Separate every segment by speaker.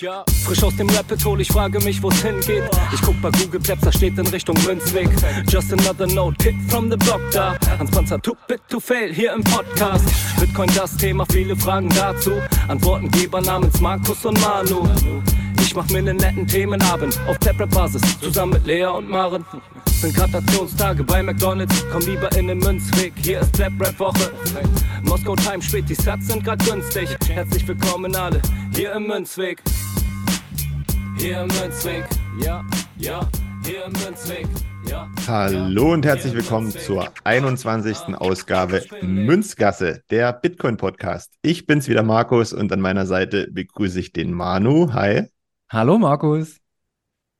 Speaker 1: Ja, frisch aus dem Rapid Hole, ich frage mich, wo's hingeht. Ich guck bei Google Maps, da steht in Richtung Münzweg. Just another note, Kid from the block da. Hans Panzer, too bit to fail, hier im Podcast. Bitcoin das Thema, viele Fragen dazu. Antwortengeber namens Markus und Manu. Ich mach mir nen netten Themenabend auf Taprap-Basis, zusammen mit Lea und Maren. Sind Gratationstage bei McDonalds, komm lieber in den Münzweg, hier ist Flap Rap Woche. Moskau Time spät, die Sats sind grad günstig. Herzlich willkommen alle, hier im Münzweg. Hier im Münzweg, ja, ja, hier im Münzweg. Ja,
Speaker 2: Hallo und herzlich willkommen zur 21. Ausgabe Münzgasse, der Bitcoin Podcast. Ich bin's wieder Markus und an meiner Seite begrüße ich den Manu. Hi.
Speaker 3: Hallo Markus.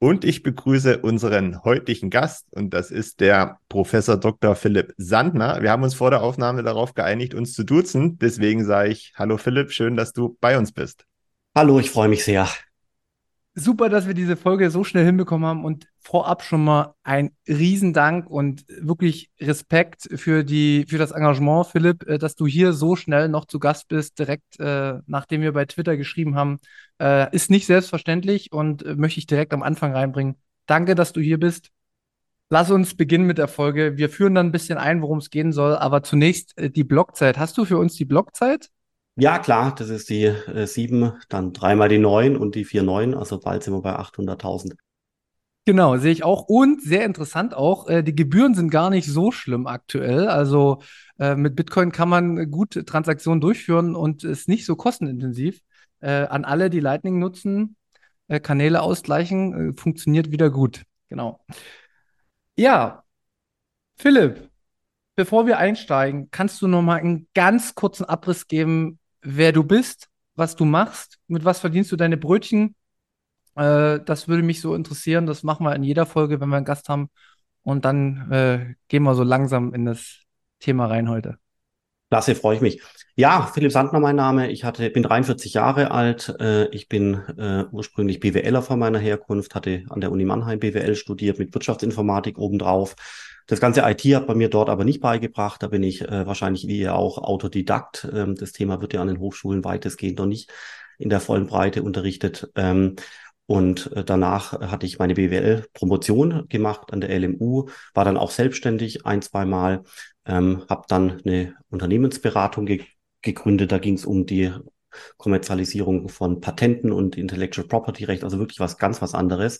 Speaker 2: Und ich begrüße unseren heutigen Gast und das ist der Professor Dr. Philipp Sandner. Wir haben uns vor der Aufnahme darauf geeinigt, uns zu duzen. Deswegen sage ich Hallo Philipp, schön, dass du bei uns bist.
Speaker 4: Hallo, ich freue mich sehr.
Speaker 3: Super, dass wir diese Folge so schnell hinbekommen haben und vorab schon mal ein Riesendank und wirklich Respekt für die, für das Engagement, Philipp, äh, dass du hier so schnell noch zu Gast bist, direkt äh, nachdem wir bei Twitter geschrieben haben. Äh, ist nicht selbstverständlich und äh, möchte ich direkt am Anfang reinbringen. Danke, dass du hier bist. Lass uns beginnen mit der Folge. Wir führen dann ein bisschen ein, worum es gehen soll, aber zunächst äh, die Blockzeit. Hast du für uns die Blockzeit?
Speaker 4: Ja, klar, das ist die äh, 7, dann dreimal die 9 und die 4 9, also bald sind wir bei 800.000.
Speaker 3: Genau, sehe ich auch. Und sehr interessant auch, äh, die Gebühren sind gar nicht so schlimm aktuell. Also äh, mit Bitcoin kann man gut Transaktionen durchführen und ist nicht so kostenintensiv. Äh, an alle, die Lightning nutzen, äh, Kanäle ausgleichen, äh, funktioniert wieder gut. Genau. Ja, Philipp, bevor wir einsteigen, kannst du noch mal einen ganz kurzen Abriss geben, wer du bist, was du machst, mit was verdienst du deine Brötchen? Äh, das würde mich so interessieren. Das machen wir in jeder Folge, wenn wir einen Gast haben. Und dann äh, gehen wir so langsam in das Thema rein heute.
Speaker 4: Klasse, freue ich mich. Ja, Philipp Sandner mein Name. Ich hatte, bin 43 Jahre alt. Äh, ich bin äh, ursprünglich BWLer von meiner Herkunft, hatte an der Uni Mannheim BWL studiert mit Wirtschaftsinformatik obendrauf. Das ganze IT hat bei mir dort aber nicht beigebracht. Da bin ich äh, wahrscheinlich wie ihr auch Autodidakt. Ähm, das Thema wird ja an den Hochschulen weitestgehend noch nicht in der vollen Breite unterrichtet. Ähm, und äh, danach hatte ich meine BWL-Promotion gemacht an der LMU, war dann auch selbstständig ein, zwei Mal, ähm, habe dann eine Unternehmensberatung ge gegründet. Da ging es um die Kommerzialisierung von Patenten und Intellectual Property Recht, also wirklich was ganz was anderes,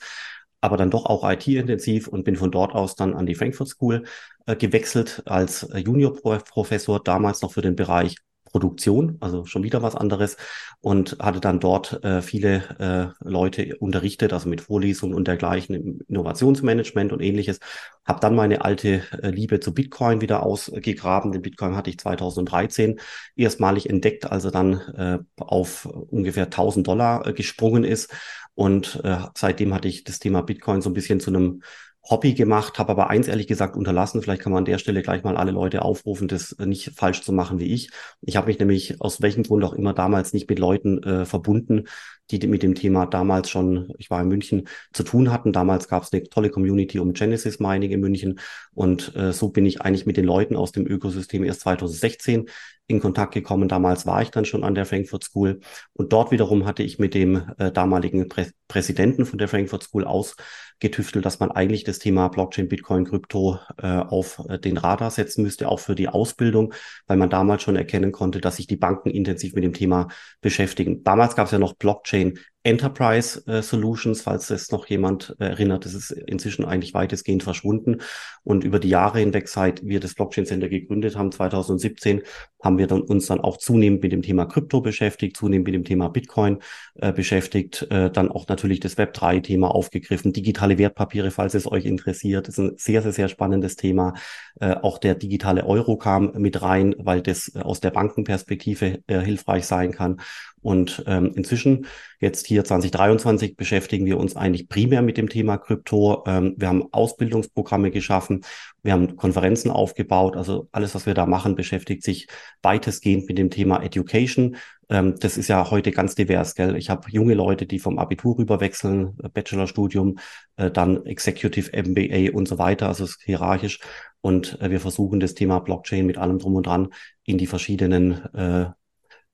Speaker 4: aber dann doch auch IT-intensiv und bin von dort aus dann an die Frankfurt School äh, gewechselt als äh, Junior-Professor, damals noch für den Bereich Produktion, also schon wieder was anderes und hatte dann dort äh, viele äh, Leute unterrichtet, also mit Vorlesungen und dergleichen Innovationsmanagement und ähnliches. Habe dann meine alte äh, Liebe zu Bitcoin wieder ausgegraben. Den Bitcoin hatte ich 2013 erstmalig entdeckt, als er dann äh, auf ungefähr 1000 Dollar äh, gesprungen ist. Und äh, seitdem hatte ich das Thema Bitcoin so ein bisschen zu einem Hobby gemacht, habe aber eins ehrlich gesagt unterlassen. Vielleicht kann man an der Stelle gleich mal alle Leute aufrufen, das nicht falsch zu machen wie ich. Ich habe mich nämlich aus welchem Grund auch immer damals nicht mit Leuten äh, verbunden, die mit dem Thema damals schon, ich war in München, zu tun hatten. Damals gab es eine tolle Community um Genesis Mining in München und äh, so bin ich eigentlich mit den Leuten aus dem Ökosystem erst 2016 in Kontakt gekommen. Damals war ich dann schon an der Frankfurt School und dort wiederum hatte ich mit dem äh, damaligen Prä Präsidenten von der Frankfurt School ausgetüftelt, dass man eigentlich das Thema Blockchain, Bitcoin, Krypto äh, auf äh, den Radar setzen müsste, auch für die Ausbildung, weil man damals schon erkennen konnte, dass sich die Banken intensiv mit dem Thema beschäftigen. Damals gab es ja noch Blockchain seen Enterprise äh, Solutions, falls es noch jemand äh, erinnert, das ist inzwischen eigentlich weitestgehend verschwunden. Und über die Jahre hinweg, seit wir das Blockchain Center gegründet haben, 2017, haben wir dann uns dann auch zunehmend mit dem Thema Krypto beschäftigt, zunehmend mit dem Thema Bitcoin äh, beschäftigt, äh, dann auch natürlich das Web 3 Thema aufgegriffen, digitale Wertpapiere, falls es euch interessiert, das ist ein sehr, sehr, sehr spannendes Thema. Äh, auch der digitale Euro kam mit rein, weil das aus der Bankenperspektive äh, hilfreich sein kann. Und ähm, inzwischen, jetzt hier 2023, beschäftigen wir uns eigentlich primär mit dem Thema Krypto. Ähm, wir haben Ausbildungsprogramme geschaffen, wir haben Konferenzen aufgebaut. Also alles, was wir da machen, beschäftigt sich weitestgehend mit dem Thema Education. Ähm, das ist ja heute ganz divers, gell? Ich habe junge Leute, die vom Abitur rüberwechseln, äh, Bachelorstudium, äh, dann Executive MBA und so weiter. Also es ist hierarchisch. Und äh, wir versuchen das Thema Blockchain mit allem drum und dran in die verschiedenen äh,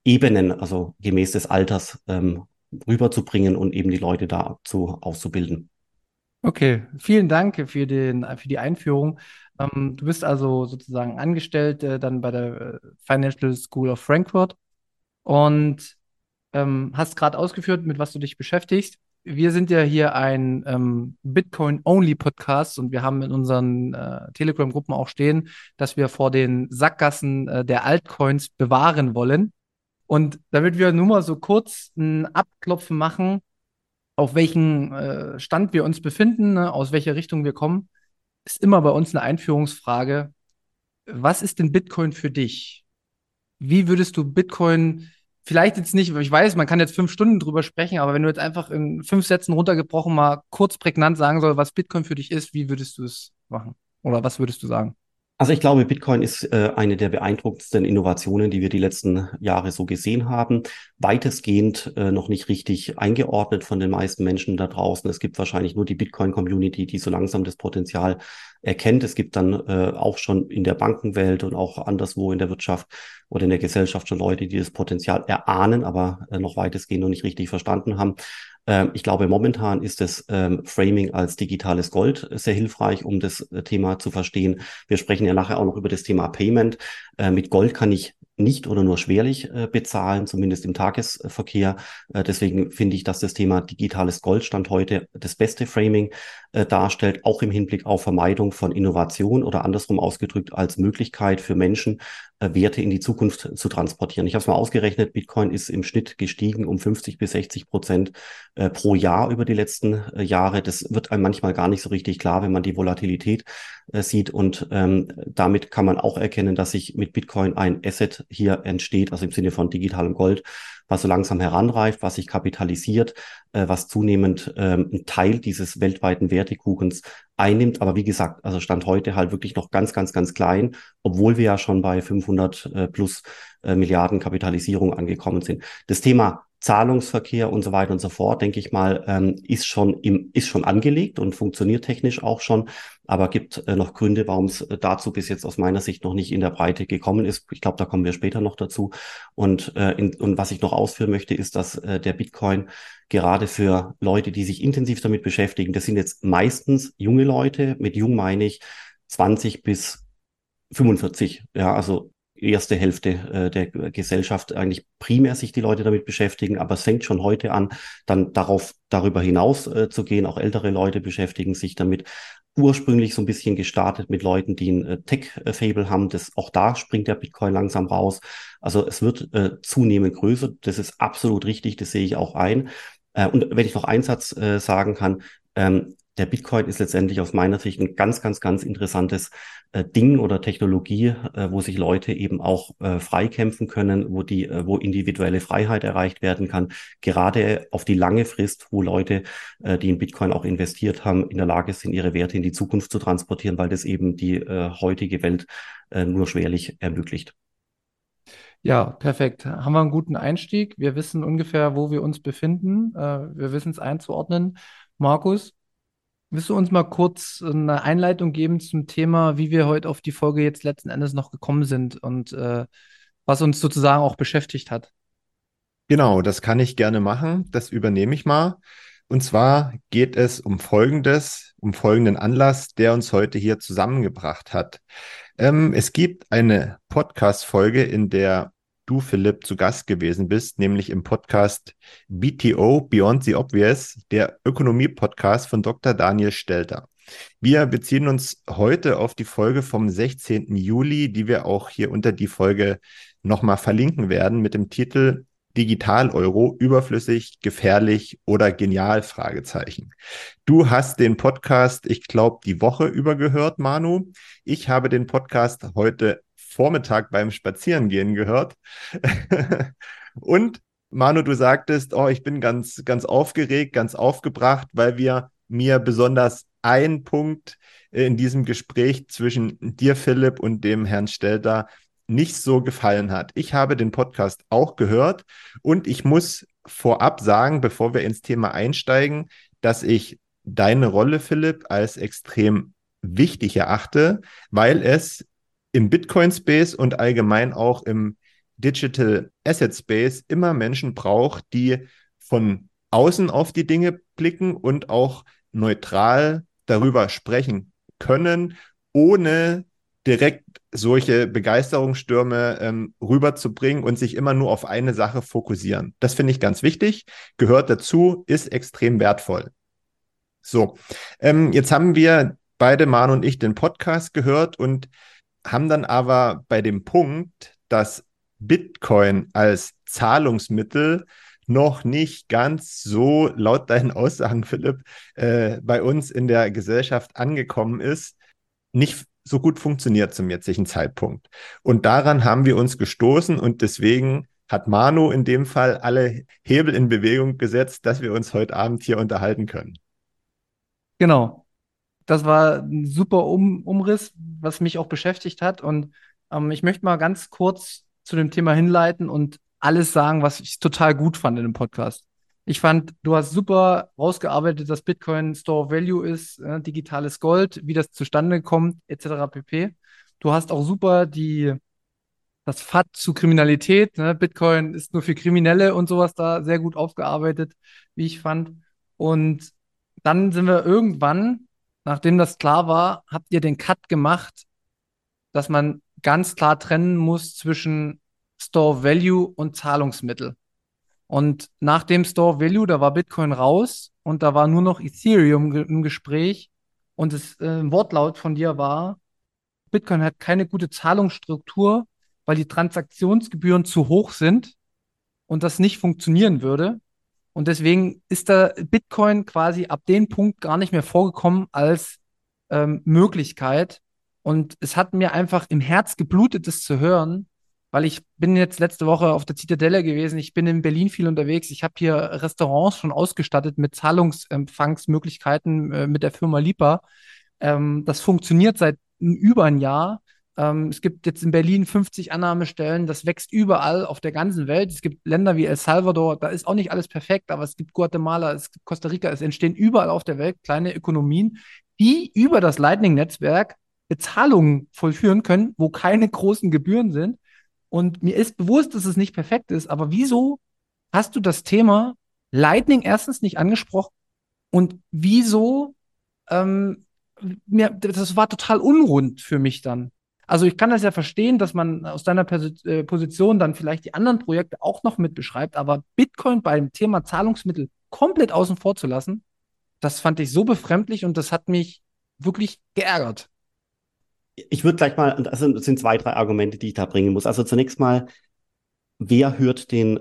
Speaker 4: Ebenen, also gemäß des Alters, ähm, rüberzubringen und eben die Leute dazu auszubilden.
Speaker 3: Okay, vielen Dank für, den, für die Einführung. Ähm, du bist also sozusagen angestellt äh, dann bei der äh, Financial School of Frankfurt und ähm, hast gerade ausgeführt, mit was du dich beschäftigst. Wir sind ja hier ein ähm, Bitcoin-Only-Podcast und wir haben in unseren äh, Telegram-Gruppen auch stehen, dass wir vor den Sackgassen äh, der Altcoins bewahren wollen. Und damit wir nur mal so kurz ein Abklopfen machen, auf welchem äh, Stand wir uns befinden, ne, aus welcher Richtung wir kommen, ist immer bei uns eine Einführungsfrage. Was ist denn Bitcoin für dich? Wie würdest du Bitcoin vielleicht jetzt nicht, ich weiß, man kann jetzt fünf Stunden drüber sprechen, aber wenn du jetzt einfach in fünf Sätzen runtergebrochen mal kurz prägnant sagen soll, was Bitcoin für dich ist, wie würdest du es machen? Oder was würdest du sagen?
Speaker 4: Also ich glaube, Bitcoin ist äh, eine der beeindruckendsten Innovationen, die wir die letzten Jahre so gesehen haben. Weitestgehend äh, noch nicht richtig eingeordnet von den meisten Menschen da draußen. Es gibt wahrscheinlich nur die Bitcoin-Community, die so langsam das Potenzial erkennt. Es gibt dann äh, auch schon in der Bankenwelt und auch anderswo in der Wirtschaft oder in der Gesellschaft schon Leute, die das Potenzial erahnen, aber äh, noch weitestgehend noch nicht richtig verstanden haben. Ähm, ich glaube, momentan ist das ähm, Framing als digitales Gold sehr hilfreich, um das äh, Thema zu verstehen. Wir sprechen ja nachher auch noch über das Thema Payment. Äh, mit Gold kann ich nicht oder nur schwerlich äh, bezahlen, zumindest im Tagesverkehr. Äh, deswegen finde ich, dass das Thema digitales Goldstand heute das beste Framing äh, darstellt, auch im Hinblick auf Vermeidung von Innovation oder andersrum ausgedrückt als Möglichkeit für Menschen, äh, Werte in die Zukunft zu transportieren. Ich habe es mal ausgerechnet, Bitcoin ist im Schnitt gestiegen um 50 bis 60 Prozent äh, pro Jahr über die letzten äh, Jahre. Das wird einem manchmal gar nicht so richtig klar, wenn man die Volatilität sieht. Und ähm, damit kann man auch erkennen, dass sich mit Bitcoin ein Asset hier entsteht, also im Sinne von digitalem Gold, was so langsam heranreift, was sich kapitalisiert, äh, was zunehmend ähm, ein Teil dieses weltweiten Wertekuchens einnimmt. Aber wie gesagt, also Stand heute halt wirklich noch ganz, ganz, ganz klein, obwohl wir ja schon bei 500 äh, plus äh, Milliarden Kapitalisierung angekommen sind. Das Thema Zahlungsverkehr und so weiter und so fort, denke ich mal, ähm, ist schon im, ist schon angelegt und funktioniert technisch auch schon, aber gibt äh, noch Gründe, warum es äh, dazu bis jetzt aus meiner Sicht noch nicht in der Breite gekommen ist. Ich glaube, da kommen wir später noch dazu. Und, äh, in, und was ich noch ausführen möchte, ist, dass äh, der Bitcoin gerade für Leute, die sich intensiv damit beschäftigen, das sind jetzt meistens junge Leute, mit jung meine ich 20 bis 45, ja, also erste Hälfte äh, der Gesellschaft eigentlich primär sich die Leute damit beschäftigen, aber es fängt schon heute an, dann darauf darüber hinaus äh, zu gehen. Auch ältere Leute beschäftigen sich damit. Ursprünglich so ein bisschen gestartet mit Leuten, die ein äh, Tech-Fable haben. Das, auch da springt der Bitcoin langsam raus. Also es wird äh, zunehmend größer. Das ist absolut richtig. Das sehe ich auch ein. Äh, und wenn ich noch einen Satz äh, sagen kann, ähm, der Bitcoin ist letztendlich aus meiner Sicht ein ganz, ganz, ganz interessantes äh, Ding oder Technologie, äh, wo sich Leute eben auch äh, freikämpfen können, wo die, äh, wo individuelle Freiheit erreicht werden kann. Gerade auf die lange Frist, wo Leute, äh, die in Bitcoin auch investiert haben, in der Lage sind, ihre Werte in die Zukunft zu transportieren, weil das eben die äh, heutige Welt äh, nur schwerlich ermöglicht.
Speaker 3: Ja, perfekt. Haben wir einen guten Einstieg. Wir wissen ungefähr, wo wir uns befinden. Äh, wir wissen es einzuordnen. Markus, Willst du uns mal kurz eine Einleitung geben zum Thema, wie wir heute auf die Folge jetzt letzten Endes noch gekommen sind und äh, was uns sozusagen auch beschäftigt hat?
Speaker 2: Genau, das kann ich gerne machen. Das übernehme ich mal. Und zwar geht es um Folgendes, um folgenden Anlass, der uns heute hier zusammengebracht hat. Ähm, es gibt eine Podcast-Folge, in der du, Philipp, zu Gast gewesen bist, nämlich im Podcast BTO Beyond the Obvious, der Ökonomie-Podcast von Dr. Daniel Stelter. Wir beziehen uns heute auf die Folge vom 16. Juli, die wir auch hier unter die Folge nochmal verlinken werden mit dem Titel Digital-Euro überflüssig, gefährlich oder genial? Fragezeichen. Du hast den Podcast, ich glaube, die Woche über gehört, Manu. Ich habe den Podcast heute Vormittag beim Spazierengehen gehört. und Manu, du sagtest, oh, ich bin ganz, ganz aufgeregt, ganz aufgebracht, weil wir mir besonders ein Punkt in diesem Gespräch zwischen dir, Philipp, und dem Herrn Stelter nicht so gefallen hat. Ich habe den Podcast auch gehört und ich muss vorab sagen, bevor wir ins Thema einsteigen, dass ich deine Rolle, Philipp, als extrem wichtig erachte, weil es im Bitcoin-Space und allgemein auch im Digital Asset Space immer Menschen braucht, die von außen auf die Dinge blicken und auch neutral darüber sprechen können, ohne direkt solche Begeisterungsstürme ähm, rüberzubringen und sich immer nur auf eine Sache fokussieren. Das finde ich ganz wichtig, gehört dazu, ist extrem wertvoll. So, ähm, jetzt haben wir beide, Manu und ich, den Podcast gehört und haben dann aber bei dem Punkt, dass Bitcoin als Zahlungsmittel noch nicht ganz so laut deinen Aussagen, Philipp, äh, bei uns in der Gesellschaft angekommen ist, nicht so gut funktioniert zum jetzigen Zeitpunkt. Und daran haben wir uns gestoßen und deswegen hat Manu in dem Fall alle Hebel in Bewegung gesetzt, dass wir uns heute Abend hier unterhalten können.
Speaker 3: Genau. Das war ein super um Umriss, was mich auch beschäftigt hat. Und ähm, ich möchte mal ganz kurz zu dem Thema hinleiten und alles sagen, was ich total gut fand in dem Podcast. Ich fand, du hast super rausgearbeitet, dass Bitcoin Store Value ist, äh, digitales Gold, wie das zustande kommt, etc. pp. Du hast auch super die, das FAT zu Kriminalität, ne? Bitcoin ist nur für Kriminelle und sowas da sehr gut aufgearbeitet, wie ich fand. Und dann sind wir irgendwann, nachdem das klar war, habt ihr den Cut gemacht, dass man ganz klar trennen muss zwischen Store Value und Zahlungsmittel. Und nach dem Store Value, da war Bitcoin raus und da war nur noch Ethereum im Gespräch. Und das äh, Wortlaut von dir war, Bitcoin hat keine gute Zahlungsstruktur, weil die Transaktionsgebühren zu hoch sind und das nicht funktionieren würde. Und deswegen ist da Bitcoin quasi ab dem Punkt gar nicht mehr vorgekommen als ähm, Möglichkeit. Und es hat mir einfach im Herz geblutet, das zu hören, weil ich bin jetzt letzte Woche auf der Zitadelle gewesen. Ich bin in Berlin viel unterwegs. Ich habe hier Restaurants schon ausgestattet mit Zahlungsempfangsmöglichkeiten äh, mit der Firma Lipa. Ähm, das funktioniert seit über ein Jahr. Ähm, es gibt jetzt in Berlin 50 Annahmestellen. Das wächst überall auf der ganzen Welt. Es gibt Länder wie El Salvador. Da ist auch nicht alles perfekt, aber es gibt Guatemala, es gibt Costa Rica. Es entstehen überall auf der Welt kleine Ökonomien, die über das Lightning-Netzwerk Bezahlungen vollführen können, wo keine großen Gebühren sind. Und mir ist bewusst, dass es nicht perfekt ist, aber wieso hast du das Thema Lightning erstens nicht angesprochen und wieso ähm, mir, das war total unrund für mich dann. Also ich kann das ja verstehen, dass man aus deiner äh, Position dann vielleicht die anderen Projekte auch noch mit beschreibt, aber Bitcoin beim Thema Zahlungsmittel komplett außen vor zu lassen, das fand ich so befremdlich und das hat mich wirklich geärgert
Speaker 4: ich würde gleich mal, also es sind zwei, drei Argumente, die ich da bringen muss. Also zunächst mal, wer hört den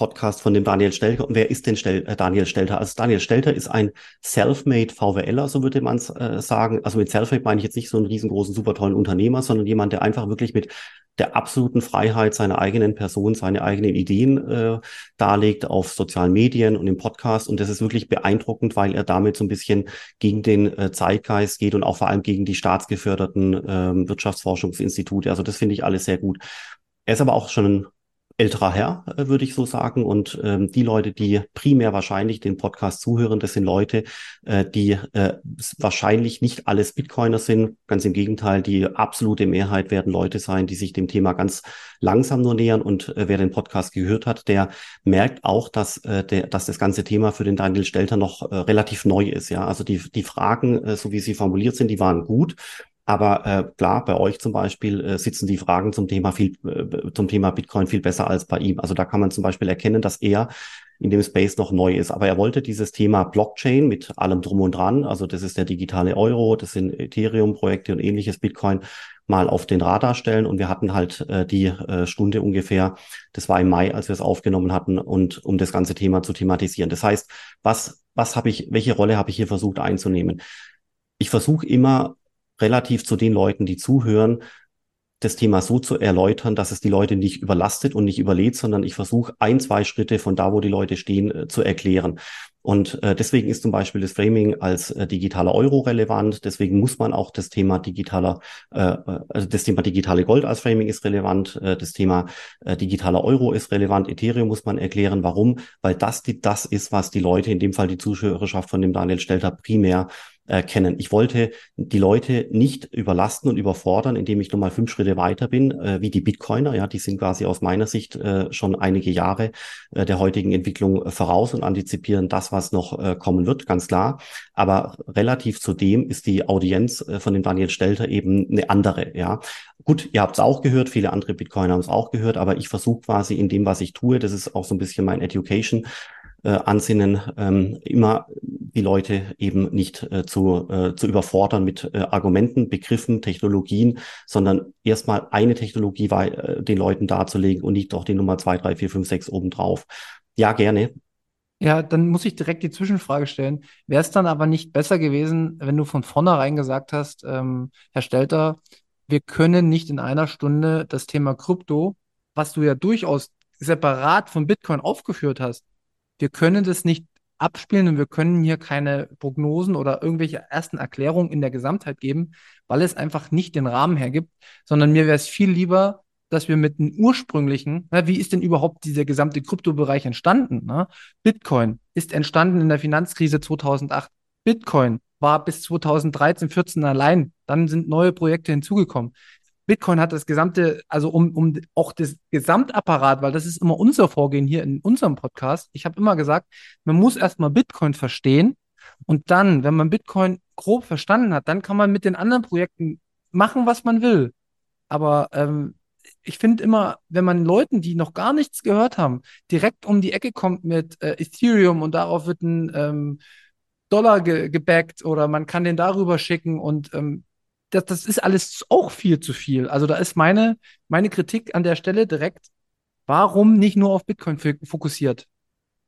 Speaker 4: Podcast von dem Daniel Stelter und wer ist denn Stel äh, Daniel Stelter? Also Daniel Stelter ist ein Self-made VWLer, so würde man äh, sagen. Also mit Self-made meine ich jetzt nicht so einen riesengroßen, super tollen Unternehmer, sondern jemand, der einfach wirklich mit der absoluten Freiheit seiner eigenen Person, seine eigenen Ideen äh, darlegt auf sozialen Medien und im Podcast. Und das ist wirklich beeindruckend, weil er damit so ein bisschen gegen den äh, Zeitgeist geht und auch vor allem gegen die staatsgeförderten äh, Wirtschaftsforschungsinstitute. Also das finde ich alles sehr gut. Er ist aber auch schon ein älterer Herr, äh, würde ich so sagen. Und ähm, die Leute, die primär wahrscheinlich den Podcast zuhören, das sind Leute, äh, die äh, wahrscheinlich nicht alles Bitcoiner sind. Ganz im Gegenteil, die absolute Mehrheit werden Leute sein, die sich dem Thema ganz langsam nur nähern. Und äh, wer den Podcast gehört hat, der merkt auch, dass, äh, der, dass das ganze Thema für den Daniel Stelter noch äh, relativ neu ist. Ja, also die, die Fragen, äh, so wie sie formuliert sind, die waren gut. Aber äh, klar, bei euch zum Beispiel äh, sitzen die Fragen zum Thema viel, äh, zum Thema Bitcoin viel besser als bei ihm. Also da kann man zum Beispiel erkennen, dass er in dem Space noch neu ist. Aber er wollte dieses Thema Blockchain mit allem drum und dran, also das ist der digitale Euro, das sind Ethereum-Projekte und ähnliches Bitcoin, mal auf den Radar stellen. Und wir hatten halt äh, die äh, Stunde ungefähr, das war im Mai, als wir es aufgenommen hatten, und um das ganze Thema zu thematisieren. Das heißt, was, was habe ich, welche Rolle habe ich hier versucht einzunehmen? Ich versuche immer relativ zu den Leuten, die zuhören, das Thema so zu erläutern, dass es die Leute nicht überlastet und nicht überlädt, sondern ich versuche ein, zwei Schritte von da, wo die Leute stehen, äh, zu erklären. Und äh, deswegen ist zum Beispiel das Framing als äh, digitaler Euro relevant. Deswegen muss man auch das Thema digitaler, äh, äh, also das Thema digitale Gold als Framing ist relevant. Äh, das Thema äh, digitaler Euro ist relevant. Ethereum muss man erklären. Warum? Weil das die, das ist, was die Leute, in dem Fall die Zuschauerschaft von dem Daniel Stelter primär äh, kennen. Ich wollte die Leute nicht überlasten und überfordern, indem ich nochmal fünf Schritte weiter bin, äh, wie die Bitcoiner. Ja, die sind quasi aus meiner Sicht äh, schon einige Jahre äh, der heutigen Entwicklung äh, voraus und antizipieren das, was noch äh, kommen wird, ganz klar. Aber relativ zu dem ist die Audienz äh, von dem Daniel Stelter eben eine andere. Ja, gut, ihr habt es auch gehört, viele andere Bitcoiner haben es auch gehört, aber ich versuche quasi in dem, was ich tue, das ist auch so ein bisschen mein Education äh, Ansinnen, ähm, immer die Leute eben nicht äh, zu, äh, zu überfordern mit äh, Argumenten, Begriffen, Technologien, sondern erstmal eine Technologie äh, den Leuten darzulegen und nicht doch die Nummer zwei, drei, vier, fünf, sechs obendrauf. Ja, gerne.
Speaker 3: Ja, dann muss ich direkt die Zwischenfrage stellen. Wäre es dann aber nicht besser gewesen, wenn du von vornherein gesagt hast, ähm, Herr Stelter, wir können nicht in einer Stunde das Thema Krypto, was du ja durchaus separat von Bitcoin aufgeführt hast, wir können das nicht abspielen und wir können hier keine Prognosen oder irgendwelche ersten Erklärungen in der Gesamtheit geben, weil es einfach nicht den Rahmen hergibt, sondern mir wäre es viel lieber, dass wir mit einem ursprünglichen, na, wie ist denn überhaupt dieser gesamte Kryptobereich entstanden? Na? Bitcoin ist entstanden in der Finanzkrise 2008. Bitcoin war bis 2013, 14 allein. Dann sind neue Projekte hinzugekommen. Bitcoin hat das gesamte, also um, um auch das Gesamtapparat, weil das ist immer unser Vorgehen hier in unserem Podcast. Ich habe immer gesagt, man muss erstmal Bitcoin verstehen und dann, wenn man Bitcoin grob verstanden hat, dann kann man mit den anderen Projekten machen, was man will. Aber ähm, ich finde immer, wenn man Leuten, die noch gar nichts gehört haben, direkt um die Ecke kommt mit äh, Ethereum und darauf wird ein ähm, Dollar ge gebackt oder man kann den darüber schicken und ähm, das, das ist alles auch viel zu viel. Also da ist meine, meine Kritik an der Stelle direkt, warum nicht nur auf Bitcoin fokussiert?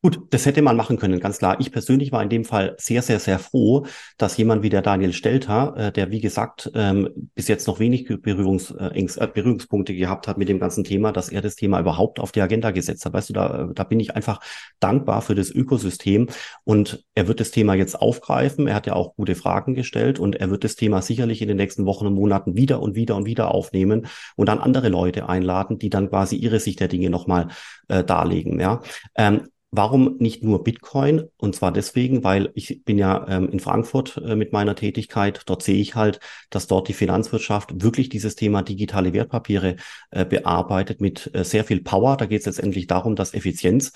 Speaker 4: Gut, das hätte man machen können, ganz klar. Ich persönlich war in dem Fall sehr, sehr, sehr froh, dass jemand wie der Daniel Stelter, äh, der wie gesagt ähm, bis jetzt noch wenig Berührungs, äh, äh, Berührungspunkte gehabt hat mit dem ganzen Thema, dass er das Thema überhaupt auf die Agenda gesetzt hat. Weißt du, da, da bin ich einfach dankbar für das Ökosystem und er wird das Thema jetzt aufgreifen. Er hat ja auch gute Fragen gestellt und er wird das Thema sicherlich in den nächsten Wochen und Monaten wieder und wieder und wieder aufnehmen und dann andere Leute einladen, die dann quasi ihre Sicht der Dinge nochmal äh, darlegen. Ja. Ähm, Warum nicht nur Bitcoin? Und zwar deswegen, weil ich bin ja ähm, in Frankfurt äh, mit meiner Tätigkeit. Dort sehe ich halt, dass dort die Finanzwirtschaft wirklich dieses Thema digitale Wertpapiere äh, bearbeitet mit äh, sehr viel Power. Da geht es letztendlich darum, dass Effizienz,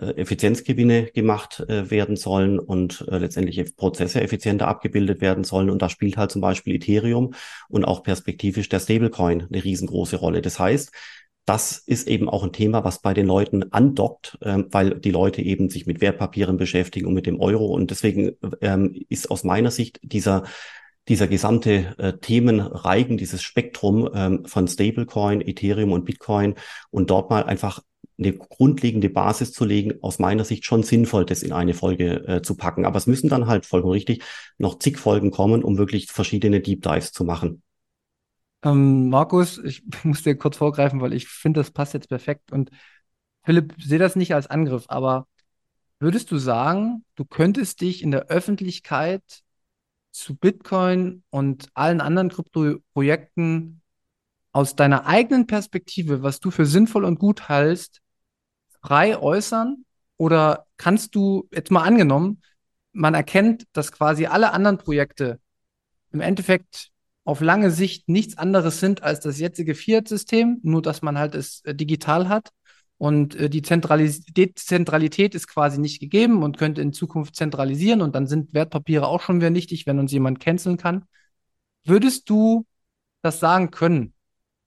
Speaker 4: äh, Effizienzgewinne gemacht äh, werden sollen und äh, letztendlich Prozesse effizienter abgebildet werden sollen. Und da spielt halt zum Beispiel Ethereum und auch perspektivisch der Stablecoin eine riesengroße Rolle. Das heißt, das ist eben auch ein Thema, was bei den Leuten andockt, ähm, weil die Leute eben sich mit Wertpapieren beschäftigen und mit dem Euro. Und deswegen ähm, ist aus meiner Sicht dieser dieser gesamte äh, Themenreigen, dieses Spektrum ähm, von Stablecoin, Ethereum und Bitcoin und dort mal einfach eine grundlegende Basis zu legen, aus meiner Sicht schon sinnvoll, das in eine Folge äh, zu packen. Aber es müssen dann halt, vollkommen richtig, noch zig Folgen kommen, um wirklich verschiedene Deep Dives zu machen.
Speaker 3: Ähm, Markus, ich muss dir kurz vorgreifen, weil ich finde, das passt jetzt perfekt. Und Philipp, sehe das nicht als Angriff, aber würdest du sagen, du könntest dich in der Öffentlichkeit zu Bitcoin und allen anderen Kryptoprojekten aus deiner eigenen Perspektive, was du für sinnvoll und gut hältst, frei äußern? Oder kannst du, jetzt mal angenommen, man erkennt, dass quasi alle anderen Projekte im Endeffekt auf lange Sicht nichts anderes sind als das jetzige Fiat-System, nur dass man halt es äh, digital hat. Und äh, die Zentralis Dezentralität ist quasi nicht gegeben und könnte in Zukunft zentralisieren und dann sind Wertpapiere auch schon wieder nichtig, wenn uns jemand canceln kann. Würdest du das sagen können?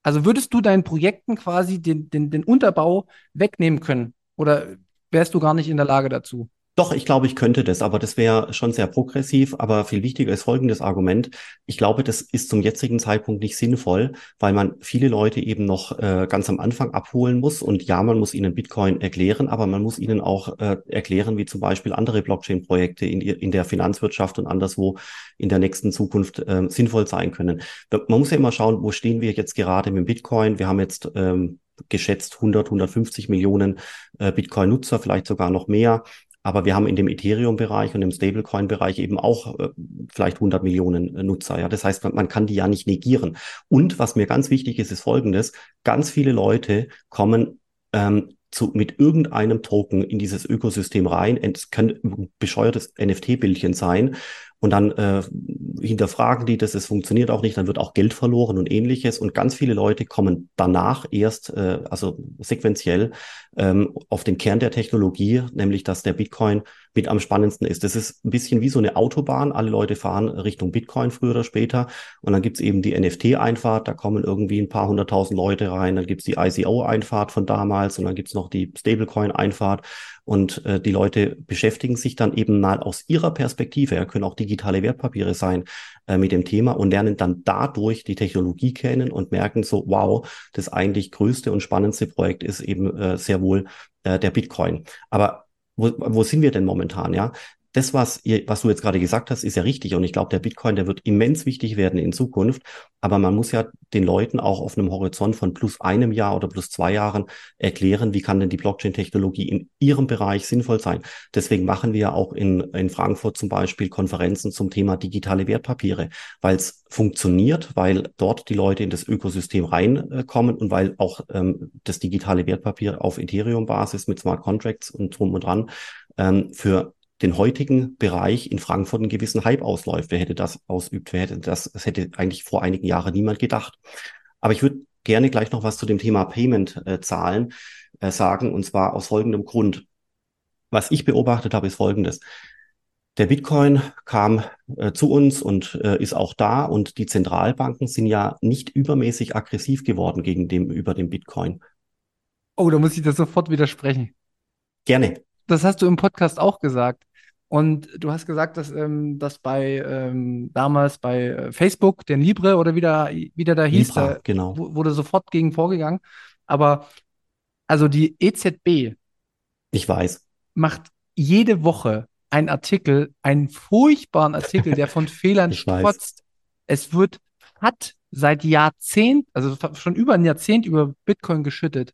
Speaker 3: Also würdest du deinen Projekten quasi den, den, den Unterbau wegnehmen können? Oder wärst du gar nicht in der Lage dazu?
Speaker 4: Doch, ich glaube, ich könnte das, aber das wäre schon sehr progressiv. Aber viel wichtiger ist folgendes Argument. Ich glaube, das ist zum jetzigen Zeitpunkt nicht sinnvoll, weil man viele Leute eben noch äh, ganz am Anfang abholen muss. Und ja, man muss ihnen Bitcoin erklären, aber man muss ihnen auch äh, erklären, wie zum Beispiel andere Blockchain-Projekte in, in der Finanzwirtschaft und anderswo in der nächsten Zukunft äh, sinnvoll sein können. Man muss ja immer schauen, wo stehen wir jetzt gerade mit Bitcoin. Wir haben jetzt ähm, geschätzt 100, 150 Millionen äh, Bitcoin-Nutzer, vielleicht sogar noch mehr. Aber wir haben in dem Ethereum-Bereich und im Stablecoin-Bereich eben auch äh, vielleicht 100 Millionen äh, Nutzer. Ja, das heißt, man, man kann die ja nicht negieren. Und was mir ganz wichtig ist, ist Folgendes: Ganz viele Leute kommen ähm, zu, mit irgendeinem Token in dieses Ökosystem rein. Es kann ein bescheuertes NFT-Bildchen sein und dann äh, hinterfragen die das, es funktioniert auch nicht, dann wird auch Geld verloren und ähnliches. Und ganz viele Leute kommen danach erst, äh, also sequenziell, ähm, auf den Kern der Technologie, nämlich dass der Bitcoin mit am spannendsten ist. Das ist ein bisschen wie so eine Autobahn. Alle Leute fahren Richtung Bitcoin früher oder später. Und dann gibt's eben die NFT-Einfahrt, da kommen irgendwie ein paar hunderttausend Leute rein. Dann gibt's die ICO-Einfahrt von damals und dann gibt's noch die Stablecoin-Einfahrt. Und äh, die Leute beschäftigen sich dann eben mal aus ihrer Perspektive, ja, können auch digitale Wertpapiere sein, äh, mit dem Thema und lernen dann dadurch die Technologie kennen und merken so, wow, das eigentlich größte und spannendste Projekt ist eben äh, sehr wohl äh, der Bitcoin. Aber wo, wo sind wir denn momentan? Ja, das, was, ihr, was du jetzt gerade gesagt hast, ist ja richtig. Und ich glaube, der Bitcoin, der wird immens wichtig werden in Zukunft. Aber man muss ja den Leuten auch auf einem Horizont von plus einem Jahr oder plus zwei Jahren erklären, wie kann denn die Blockchain-Technologie in ihrem Bereich sinnvoll sein. Deswegen machen wir ja auch in, in Frankfurt zum Beispiel Konferenzen zum Thema digitale Wertpapiere, weil es funktioniert, weil dort die Leute in das Ökosystem reinkommen und weil auch ähm, das digitale Wertpapier auf Ethereum-Basis mit Smart Contracts und drum und dran ähm, für den heutigen Bereich in Frankfurt einen gewissen Hype ausläuft. Wer hätte das ausübt? Wer hätte das, das hätte eigentlich vor einigen Jahren niemand gedacht. Aber ich würde gerne gleich noch was zu dem Thema Payment-Zahlen äh, äh, sagen, und zwar aus folgendem Grund. Was ich beobachtet habe, ist folgendes. Der Bitcoin kam äh, zu uns und äh, ist auch da und die Zentralbanken sind ja nicht übermäßig aggressiv geworden gegen dem über den Bitcoin.
Speaker 3: Oh, da muss ich das sofort widersprechen.
Speaker 4: Gerne.
Speaker 3: Das hast du im Podcast auch gesagt. Und du hast gesagt, dass ähm, das bei ähm, damals bei äh, Facebook, den Libre oder wieder wieder da hieß, Libra,
Speaker 4: da genau.
Speaker 3: wurde sofort gegen vorgegangen. Aber also die EZB,
Speaker 4: ich weiß,
Speaker 3: macht jede Woche einen Artikel, einen furchtbaren Artikel, der von Fehlern strotzt. Es wird hat seit Jahrzehnt, also schon über ein Jahrzehnt über Bitcoin geschüttet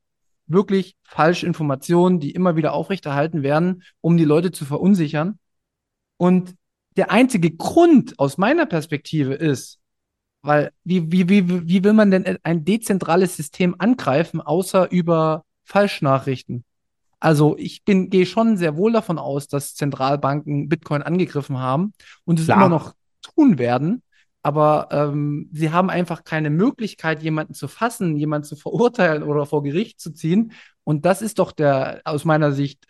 Speaker 3: wirklich falsche Informationen, die immer wieder aufrechterhalten werden, um die Leute zu verunsichern. Und der einzige Grund aus meiner Perspektive ist, weil wie, wie, wie, wie will man denn ein dezentrales System angreifen, außer über Falschnachrichten? Also ich bin, gehe schon sehr wohl davon aus, dass Zentralbanken Bitcoin angegriffen haben und es Klar. immer noch tun werden. Aber ähm, sie haben einfach keine Möglichkeit, jemanden zu fassen, jemanden zu verurteilen oder vor Gericht zu ziehen. Und das ist doch der aus meiner Sicht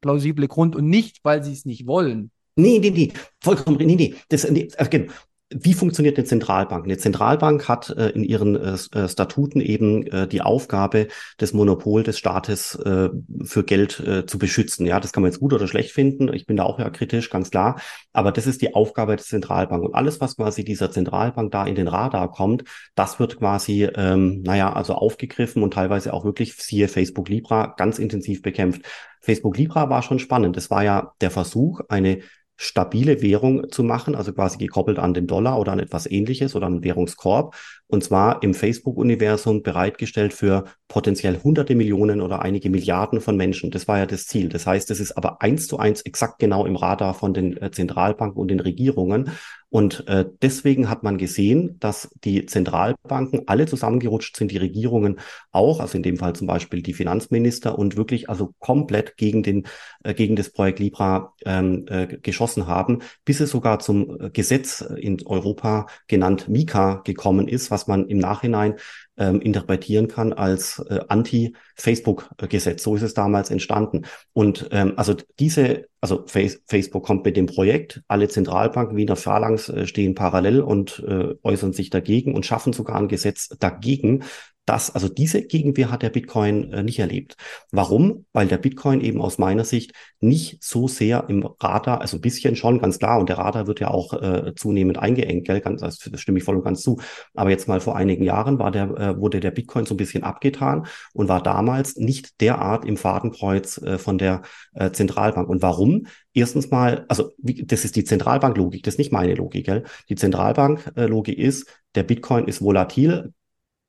Speaker 3: plausible Grund und nicht, weil sie es nicht wollen.
Speaker 4: Nee, nee, nee, vollkommen, nee, nee. Das, nee, okay. Wie funktioniert eine Zentralbank? Eine Zentralbank hat äh, in ihren äh, äh, Statuten eben äh, die Aufgabe, das Monopol des Staates äh, für Geld äh, zu beschützen. Ja, das kann man jetzt gut oder schlecht finden. Ich bin da auch ja kritisch, ganz klar. Aber das ist die Aufgabe der Zentralbank. Und alles, was quasi dieser Zentralbank da in den Radar kommt, das wird quasi, ähm, naja, also aufgegriffen und teilweise auch wirklich, siehe Facebook Libra, ganz intensiv bekämpft. Facebook Libra war schon spannend. Das war ja der Versuch, eine stabile Währung zu machen, also quasi gekoppelt an den Dollar oder an etwas ähnliches oder an Währungskorb. Und zwar im Facebook-Universum bereitgestellt für potenziell hunderte Millionen oder einige Milliarden von Menschen. Das war ja das Ziel. Das heißt, es ist aber eins zu eins exakt genau im Radar von den äh, Zentralbanken und den Regierungen. Und äh, deswegen hat man gesehen, dass die Zentralbanken alle zusammengerutscht sind, die Regierungen auch, also in dem Fall zum Beispiel die Finanzminister und wirklich also komplett gegen den äh, gegen das Projekt Libra ähm, äh, geschossen haben, bis es sogar zum äh, Gesetz in Europa genannt Mika gekommen ist, was man im Nachhinein ähm, interpretieren kann als äh, Anti-Facebook-Gesetz. So ist es damals entstanden. Und ähm, also diese, also Face Facebook kommt mit dem Projekt, alle Zentralbanken wie in der Phalanx äh, stehen parallel und äh, äußern sich dagegen und schaffen sogar ein Gesetz dagegen, das, also diese Gegenwehr hat der Bitcoin äh, nicht erlebt. Warum? Weil der Bitcoin eben aus meiner Sicht nicht so sehr im Radar, also ein bisschen schon, ganz klar, und der Radar wird ja auch äh, zunehmend eingeengt, gell? Ganz, das stimme ich voll und ganz zu. Aber jetzt mal vor einigen Jahren war der, äh, wurde der Bitcoin so ein bisschen abgetan und war damals nicht derart im Fadenkreuz äh, von der äh, Zentralbank. Und warum? Erstens mal, also das ist die Zentralbanklogik, das ist nicht meine Logik. Gell? Die Zentralbanklogik ist, der Bitcoin ist volatil,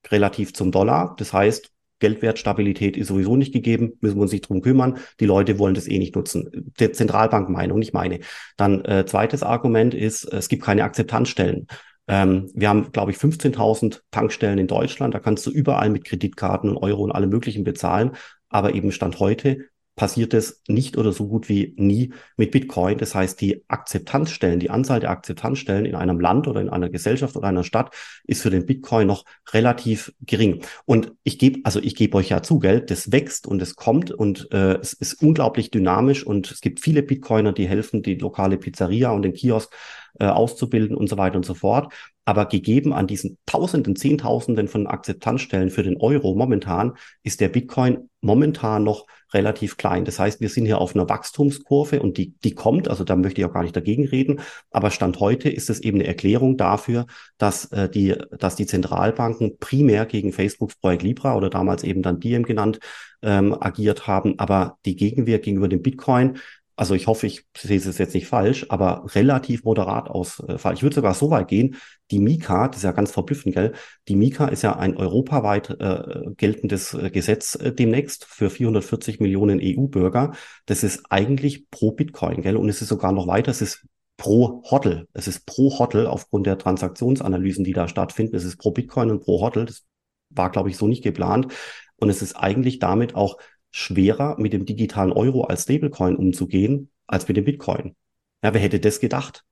Speaker 4: relativ zum Dollar. Das heißt, Geldwertstabilität ist sowieso nicht gegeben, müssen wir uns nicht drum kümmern. Die Leute wollen das eh nicht nutzen. Der Zentralbankmeinung, nicht meine. Dann äh, zweites Argument ist, es gibt keine Akzeptanzstellen. Ähm, wir haben, glaube ich, 15.000 Tankstellen in Deutschland. Da kannst du überall mit Kreditkarten und Euro und allem Möglichen bezahlen. Aber eben Stand heute passiert es nicht oder so gut wie nie mit Bitcoin. Das heißt, die Akzeptanzstellen, die Anzahl der Akzeptanzstellen in einem Land oder in einer Gesellschaft oder einer Stadt ist für den Bitcoin noch relativ gering. Und ich gebe, also ich gebe euch ja zu, Geld, das wächst und es kommt und äh, es ist unglaublich dynamisch und es gibt viele Bitcoiner, die helfen, die lokale Pizzeria und den Kiosk äh, auszubilden und so weiter und so fort. Aber gegeben an diesen Tausenden, Zehntausenden von Akzeptanzstellen für den Euro momentan ist der Bitcoin momentan noch relativ klein. Das heißt, wir sind hier auf einer Wachstumskurve und die, die kommt, also da möchte ich auch gar nicht dagegen reden, aber Stand heute ist es eben eine Erklärung dafür, dass, äh, die, dass die Zentralbanken primär gegen Facebooks Projekt Libra oder damals eben dann Diem genannt, ähm, agiert haben, aber die Gegenwehr gegenüber dem Bitcoin also ich hoffe, ich sehe es jetzt nicht falsch, aber relativ moderat ausfallen. Ich würde sogar so weit gehen, die Mika, das ist ja ganz verblüffend, gell? Die Mika ist ja ein europaweit äh, geltendes äh, Gesetz äh, demnächst für 440 Millionen EU-Bürger. Das ist eigentlich pro Bitcoin, gell? Und es ist sogar noch weiter, es ist pro Hodl. Es ist pro Hodl aufgrund der Transaktionsanalysen, die da stattfinden. Es ist pro Bitcoin und pro Hodl. Das war, glaube ich, so nicht geplant. Und es ist eigentlich damit auch schwerer, mit dem digitalen Euro als Stablecoin umzugehen, als mit dem Bitcoin. Ja, wer hätte das gedacht?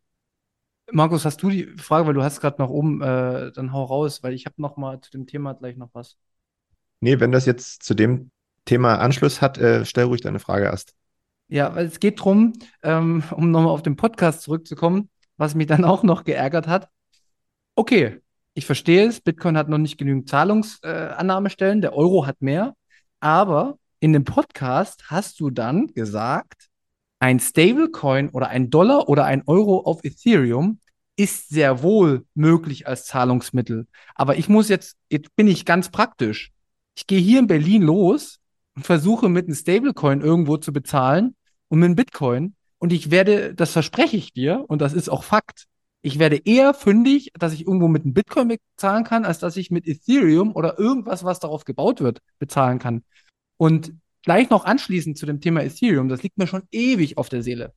Speaker 3: Markus, hast du die Frage, weil du hast gerade noch oben, äh, dann hau raus, weil ich habe noch mal zu dem Thema gleich noch was.
Speaker 2: Nee, wenn das jetzt zu dem Thema Anschluss hat, äh, stell ruhig deine Frage erst.
Speaker 3: Ja, weil es geht darum, ähm, um nochmal auf den Podcast zurückzukommen, was mich dann auch noch geärgert hat. Okay, ich verstehe es, Bitcoin hat noch nicht genügend Zahlungsannahmestellen, äh, der Euro hat mehr, aber in dem Podcast hast du dann gesagt, ein Stablecoin oder ein Dollar oder ein Euro auf Ethereum ist sehr wohl möglich als Zahlungsmittel. Aber ich muss jetzt, jetzt bin ich ganz praktisch. Ich gehe hier in Berlin los und versuche mit einem Stablecoin irgendwo zu bezahlen und mit einem Bitcoin. Und ich werde, das verspreche ich dir, und das ist auch Fakt, ich werde eher fündig, dass ich irgendwo mit einem Bitcoin bezahlen kann, als dass ich mit Ethereum oder irgendwas, was darauf gebaut wird, bezahlen kann. Und gleich noch anschließend zu dem Thema Ethereum, das liegt mir schon ewig auf der Seele.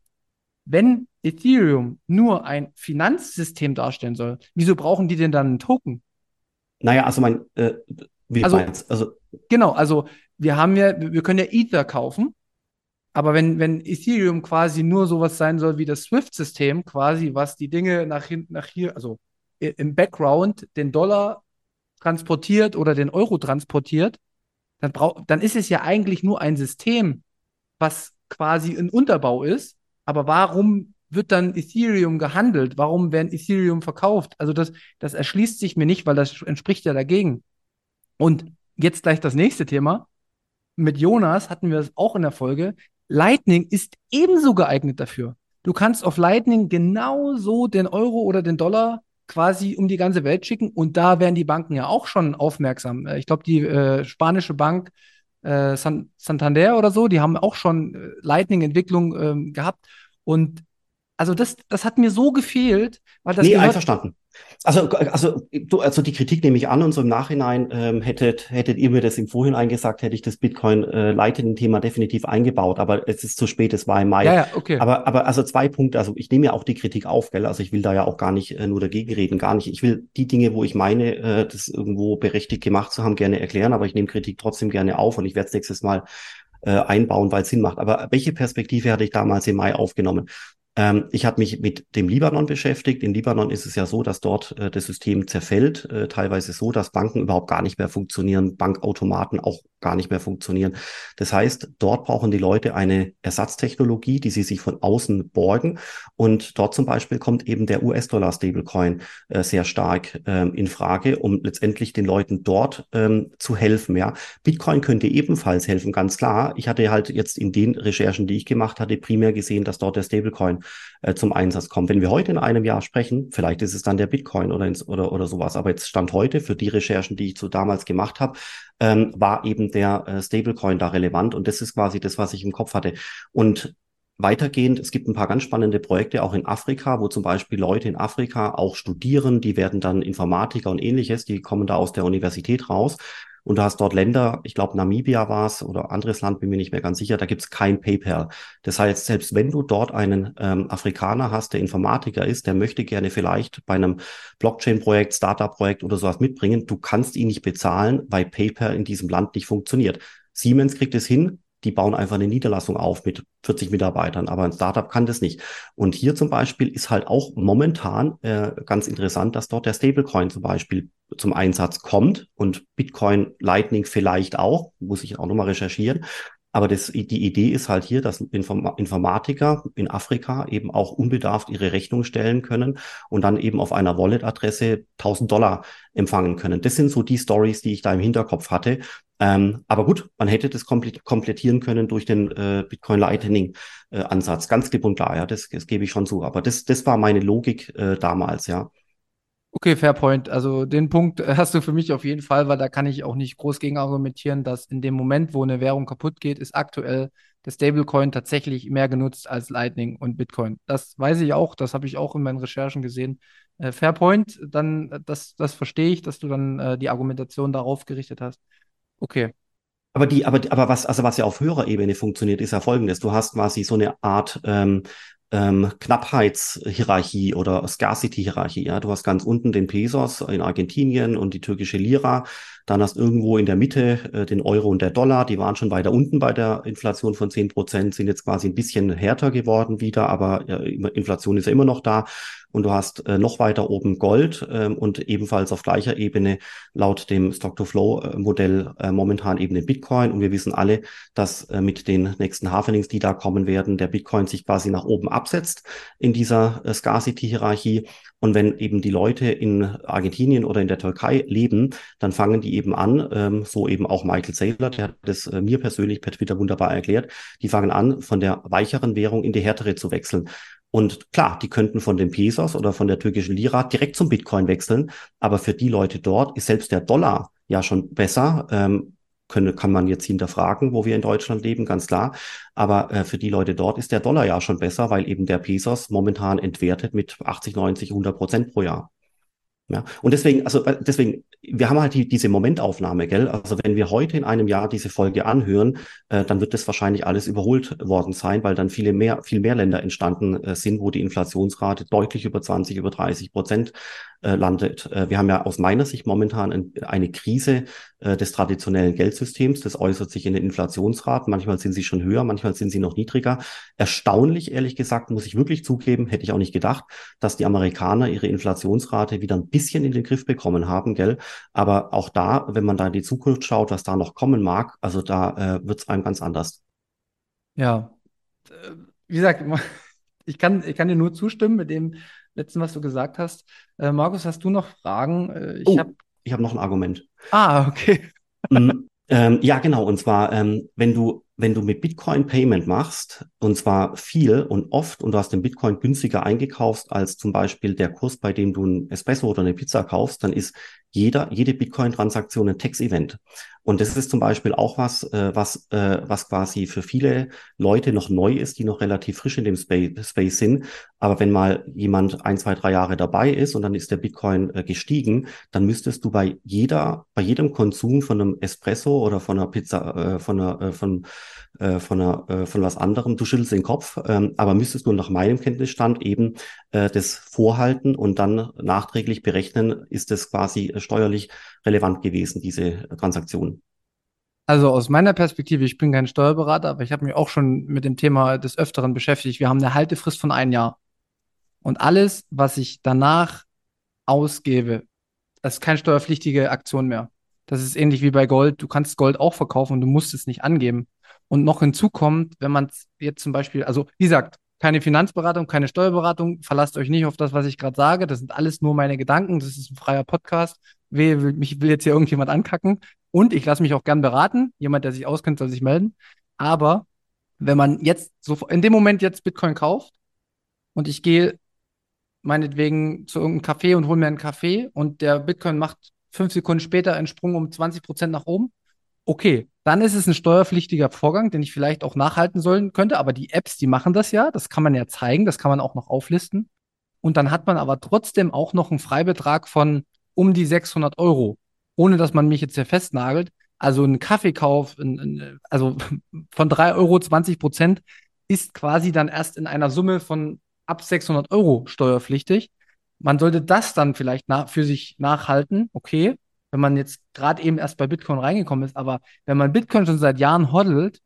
Speaker 3: Wenn Ethereum nur ein Finanzsystem darstellen soll, wieso brauchen die denn dann einen Token?
Speaker 4: Naja, also mein, äh, wie
Speaker 3: also, meinst, also genau, also wir haben ja, wir können ja Ether kaufen, aber wenn, wenn Ethereum quasi nur sowas sein soll wie das SWIFT-System, quasi, was die Dinge nach hinten, nach hier, also im Background den Dollar transportiert oder den Euro transportiert, dann, dann ist es ja eigentlich nur ein System, was quasi ein Unterbau ist. Aber warum wird dann Ethereum gehandelt? Warum werden Ethereum verkauft? Also das, das erschließt sich mir nicht, weil das entspricht ja dagegen. Und jetzt gleich das nächste Thema. Mit Jonas hatten wir es auch in der Folge. Lightning ist ebenso geeignet dafür. Du kannst auf Lightning genauso den Euro oder den Dollar quasi um die ganze Welt schicken. Und da werden die Banken ja auch schon aufmerksam. Äh, ich glaube, die äh, spanische Bank äh, San Santander oder so, die haben auch schon äh, Lightning-Entwicklung ähm, gehabt. Und also das, das hat mir so gefehlt, weil das.
Speaker 4: Nee, einverstanden. Also, also, du, also die Kritik nehme ich an und so im Nachhinein ähm, hättet, hättet ihr mir das im Vorhinein gesagt, hätte ich das Bitcoin äh, leitenden Thema definitiv eingebaut, aber es ist zu spät, es war im Mai.
Speaker 3: Ja, ja, okay.
Speaker 4: Aber, aber also zwei Punkte, also ich nehme ja auch die Kritik auf, gell? Also ich will da ja auch gar nicht äh, nur dagegen reden, gar nicht. Ich will die Dinge, wo ich meine, äh, das irgendwo berechtigt gemacht zu haben, gerne erklären, aber ich nehme Kritik trotzdem gerne auf und ich werde es nächstes Mal äh, einbauen, weil es Sinn macht. Aber welche Perspektive hatte ich damals im Mai aufgenommen? Ähm, ich habe mich mit dem Libanon beschäftigt. In Libanon ist es ja so, dass dort äh, das System zerfällt, äh, teilweise so, dass Banken überhaupt gar nicht mehr funktionieren, Bankautomaten auch gar nicht mehr funktionieren. Das heißt, dort brauchen die Leute eine Ersatztechnologie, die sie sich von außen borgen. Und dort zum Beispiel kommt eben der US-Dollar-Stablecoin äh, sehr stark ähm, in Frage, um letztendlich den Leuten dort ähm, zu helfen. Ja, Bitcoin könnte ebenfalls helfen, ganz klar. Ich hatte halt jetzt in den Recherchen, die ich gemacht hatte, primär gesehen, dass dort der Stablecoin äh, zum Einsatz kommt. Wenn wir heute in einem Jahr sprechen, vielleicht ist es dann der Bitcoin oder, ins, oder, oder sowas. Aber jetzt stand heute für die Recherchen, die ich zu damals gemacht habe, ähm, war eben der äh, Stablecoin da relevant. Und das ist quasi das, was ich im Kopf hatte. Und Weitergehend, es gibt ein paar ganz spannende Projekte auch in Afrika, wo zum Beispiel Leute in Afrika auch studieren, die werden dann Informatiker und ähnliches, die kommen da aus der Universität raus Und du hast dort Länder, ich glaube Namibia war es oder anderes Land, bin mir nicht mehr ganz sicher, da gibt es kein PayPal. Das heißt, selbst wenn du dort einen ähm, Afrikaner hast, der Informatiker ist, der möchte gerne vielleicht bei einem Blockchain-Projekt, Startup-Projekt oder sowas mitbringen, du kannst ihn nicht bezahlen, weil PayPal in diesem Land nicht funktioniert. Siemens kriegt es hin, die bauen einfach eine Niederlassung auf mit 40 Mitarbeitern, aber ein Startup kann das nicht. Und hier zum Beispiel ist halt auch momentan äh, ganz interessant, dass dort der Stablecoin zum Beispiel zum Einsatz kommt und Bitcoin Lightning vielleicht auch, muss ich auch nochmal recherchieren. Aber das, die Idee ist halt hier, dass Inform Informatiker in Afrika eben auch unbedarft ihre Rechnung stellen können und dann eben auf einer Wallet-Adresse 1000 Dollar empfangen können. Das sind so die Stories, die ich da im Hinterkopf hatte. Ähm, aber gut, man hätte das komplettieren können durch den äh, Bitcoin Lightning äh, Ansatz. Ganz klipp und klar, ja, das, das gebe ich schon zu. Aber das, das war meine Logik äh, damals, ja.
Speaker 3: Okay, fair point. Also den Punkt hast du für mich auf jeden Fall, weil da kann ich auch nicht groß gegen argumentieren, dass in dem Moment, wo eine Währung kaputt geht, ist aktuell der Stablecoin tatsächlich mehr genutzt als Lightning und Bitcoin. Das weiß ich auch, das habe ich auch in meinen Recherchen gesehen. Äh, fair point, dann äh, das, das verstehe ich, dass du dann äh, die Argumentation darauf gerichtet hast. Okay.
Speaker 4: Aber die, aber, aber was, also was ja auf höherer Ebene funktioniert, ist ja folgendes. Du hast quasi so eine Art ähm, ähm, Knappheitshierarchie oder Scarcity-Hierarchie. Ja, du hast ganz unten den Pesos in Argentinien und die türkische Lira. Dann hast irgendwo in der Mitte äh, den Euro und der Dollar. Die waren schon weiter unten bei der Inflation von zehn Prozent, sind jetzt quasi ein bisschen härter geworden wieder, aber äh, Inflation ist ja immer noch da und du hast äh, noch weiter oben Gold äh, und ebenfalls auf gleicher Ebene laut dem Stock-to-Flow-Modell äh, momentan eben den Bitcoin. Und wir wissen alle, dass äh, mit den nächsten Happenings, die da kommen werden, der Bitcoin sich quasi nach oben absetzt in dieser äh, Scarcity-Hierarchie. Und wenn eben die Leute in Argentinien oder in der Türkei leben, dann fangen die eben an, ähm, so eben auch Michael Saylor, der hat das äh, mir persönlich per Twitter wunderbar erklärt, die fangen an, von der weicheren Währung in die härtere zu wechseln. Und klar, die könnten von den Pesos oder von der türkischen Lira direkt zum Bitcoin wechseln. Aber für die Leute dort ist selbst der Dollar ja schon besser. Ähm, können, kann man jetzt hinterfragen, wo wir in Deutschland leben, ganz klar. Aber äh, für die Leute dort ist der Dollar ja schon besser, weil eben der Pesos momentan entwertet mit 80, 90, 100 Prozent pro Jahr. Ja, und deswegen, also äh, deswegen, wir haben halt die, diese Momentaufnahme, gell? Also wenn wir heute in einem Jahr diese Folge anhören, äh, dann wird das wahrscheinlich alles überholt worden sein, weil dann viele mehr, viel mehr Länder entstanden äh, sind, wo die Inflationsrate deutlich über 20, über 30 Prozent äh, landet. Äh, wir haben ja aus meiner Sicht momentan ein, eine Krise äh, des traditionellen Geldsystems. Das äußert sich in den Inflationsraten. Manchmal sind sie schon höher, manchmal sind sie noch niedriger. Erstaunlich, ehrlich gesagt, muss ich wirklich zugeben, hätte ich auch nicht gedacht, dass die Amerikaner ihre Inflationsrate wieder ein bisschen in den Griff bekommen haben, gell? Aber auch da, wenn man da in die Zukunft schaut, was da noch kommen mag, also da äh, wird es einem ganz anders.
Speaker 3: Ja, wie gesagt, ich kann, ich kann dir nur zustimmen mit dem Letzten, was du gesagt hast. Äh, Markus, hast du noch Fragen?
Speaker 4: Äh, ich oh, habe hab noch ein Argument.
Speaker 3: Ah, okay.
Speaker 4: mm, ähm, ja, genau. Und zwar, ähm, wenn du wenn du mit Bitcoin Payment machst, und zwar viel und oft, und du hast den Bitcoin günstiger eingekauft als zum Beispiel der Kurs, bei dem du ein Espresso oder eine Pizza kaufst, dann ist jeder, jede Bitcoin-Transaktion ein Tax-Event. Und das ist zum Beispiel auch was, äh, was, äh, was quasi für viele Leute noch neu ist, die noch relativ frisch in dem Space, Space sind. Aber wenn mal jemand ein, zwei, drei Jahre dabei ist und dann ist der Bitcoin äh, gestiegen, dann müsstest du bei jeder, bei jedem Konsum von einem Espresso oder von einer Pizza, äh, von einer, äh, von, äh, von einer, äh, von was anderem, du schüttelst den Kopf, ähm, aber müsstest du nach meinem Kenntnisstand eben äh, das vorhalten und dann nachträglich berechnen, ist das quasi steuerlich relevant gewesen, diese Transaktion?
Speaker 3: Also aus meiner Perspektive, ich bin kein Steuerberater, aber ich habe mich auch schon mit dem Thema des Öfteren beschäftigt. Wir haben eine Haltefrist von einem Jahr. Und alles, was ich danach ausgebe, das ist keine steuerpflichtige Aktion mehr. Das ist ähnlich wie bei Gold. Du kannst Gold auch verkaufen und du musst es nicht angeben. Und noch hinzu kommt, wenn man jetzt zum Beispiel, also wie gesagt, keine Finanzberatung, keine Steuerberatung. Verlasst euch nicht auf das, was ich gerade sage. Das sind alles nur meine Gedanken. Das ist ein freier Podcast. Wehe, mich will jetzt hier irgendjemand ankacken. Und ich lasse mich auch gern beraten. Jemand, der sich auskennt, soll sich melden. Aber wenn man jetzt so in dem Moment jetzt Bitcoin kauft und ich gehe meinetwegen zu irgendeinem Café und hole mir einen Kaffee und der Bitcoin macht fünf Sekunden später einen Sprung um 20 Prozent nach oben, okay, dann ist es ein steuerpflichtiger Vorgang, den ich vielleicht auch nachhalten sollen könnte. Aber die Apps, die machen das ja. Das kann man ja zeigen. Das kann man auch noch auflisten. Und dann hat man aber trotzdem auch noch einen Freibetrag von um die 600 Euro. Ohne dass man mich jetzt hier festnagelt. Also ein Kaffeekauf, ein, ein, also von 3 Euro 20 Prozent ist quasi dann erst in einer Summe von ab 600 Euro steuerpflichtig. Man sollte das dann vielleicht nach, für sich nachhalten, okay, wenn man jetzt gerade eben erst bei Bitcoin reingekommen ist, aber wenn man Bitcoin schon seit Jahren hodelt,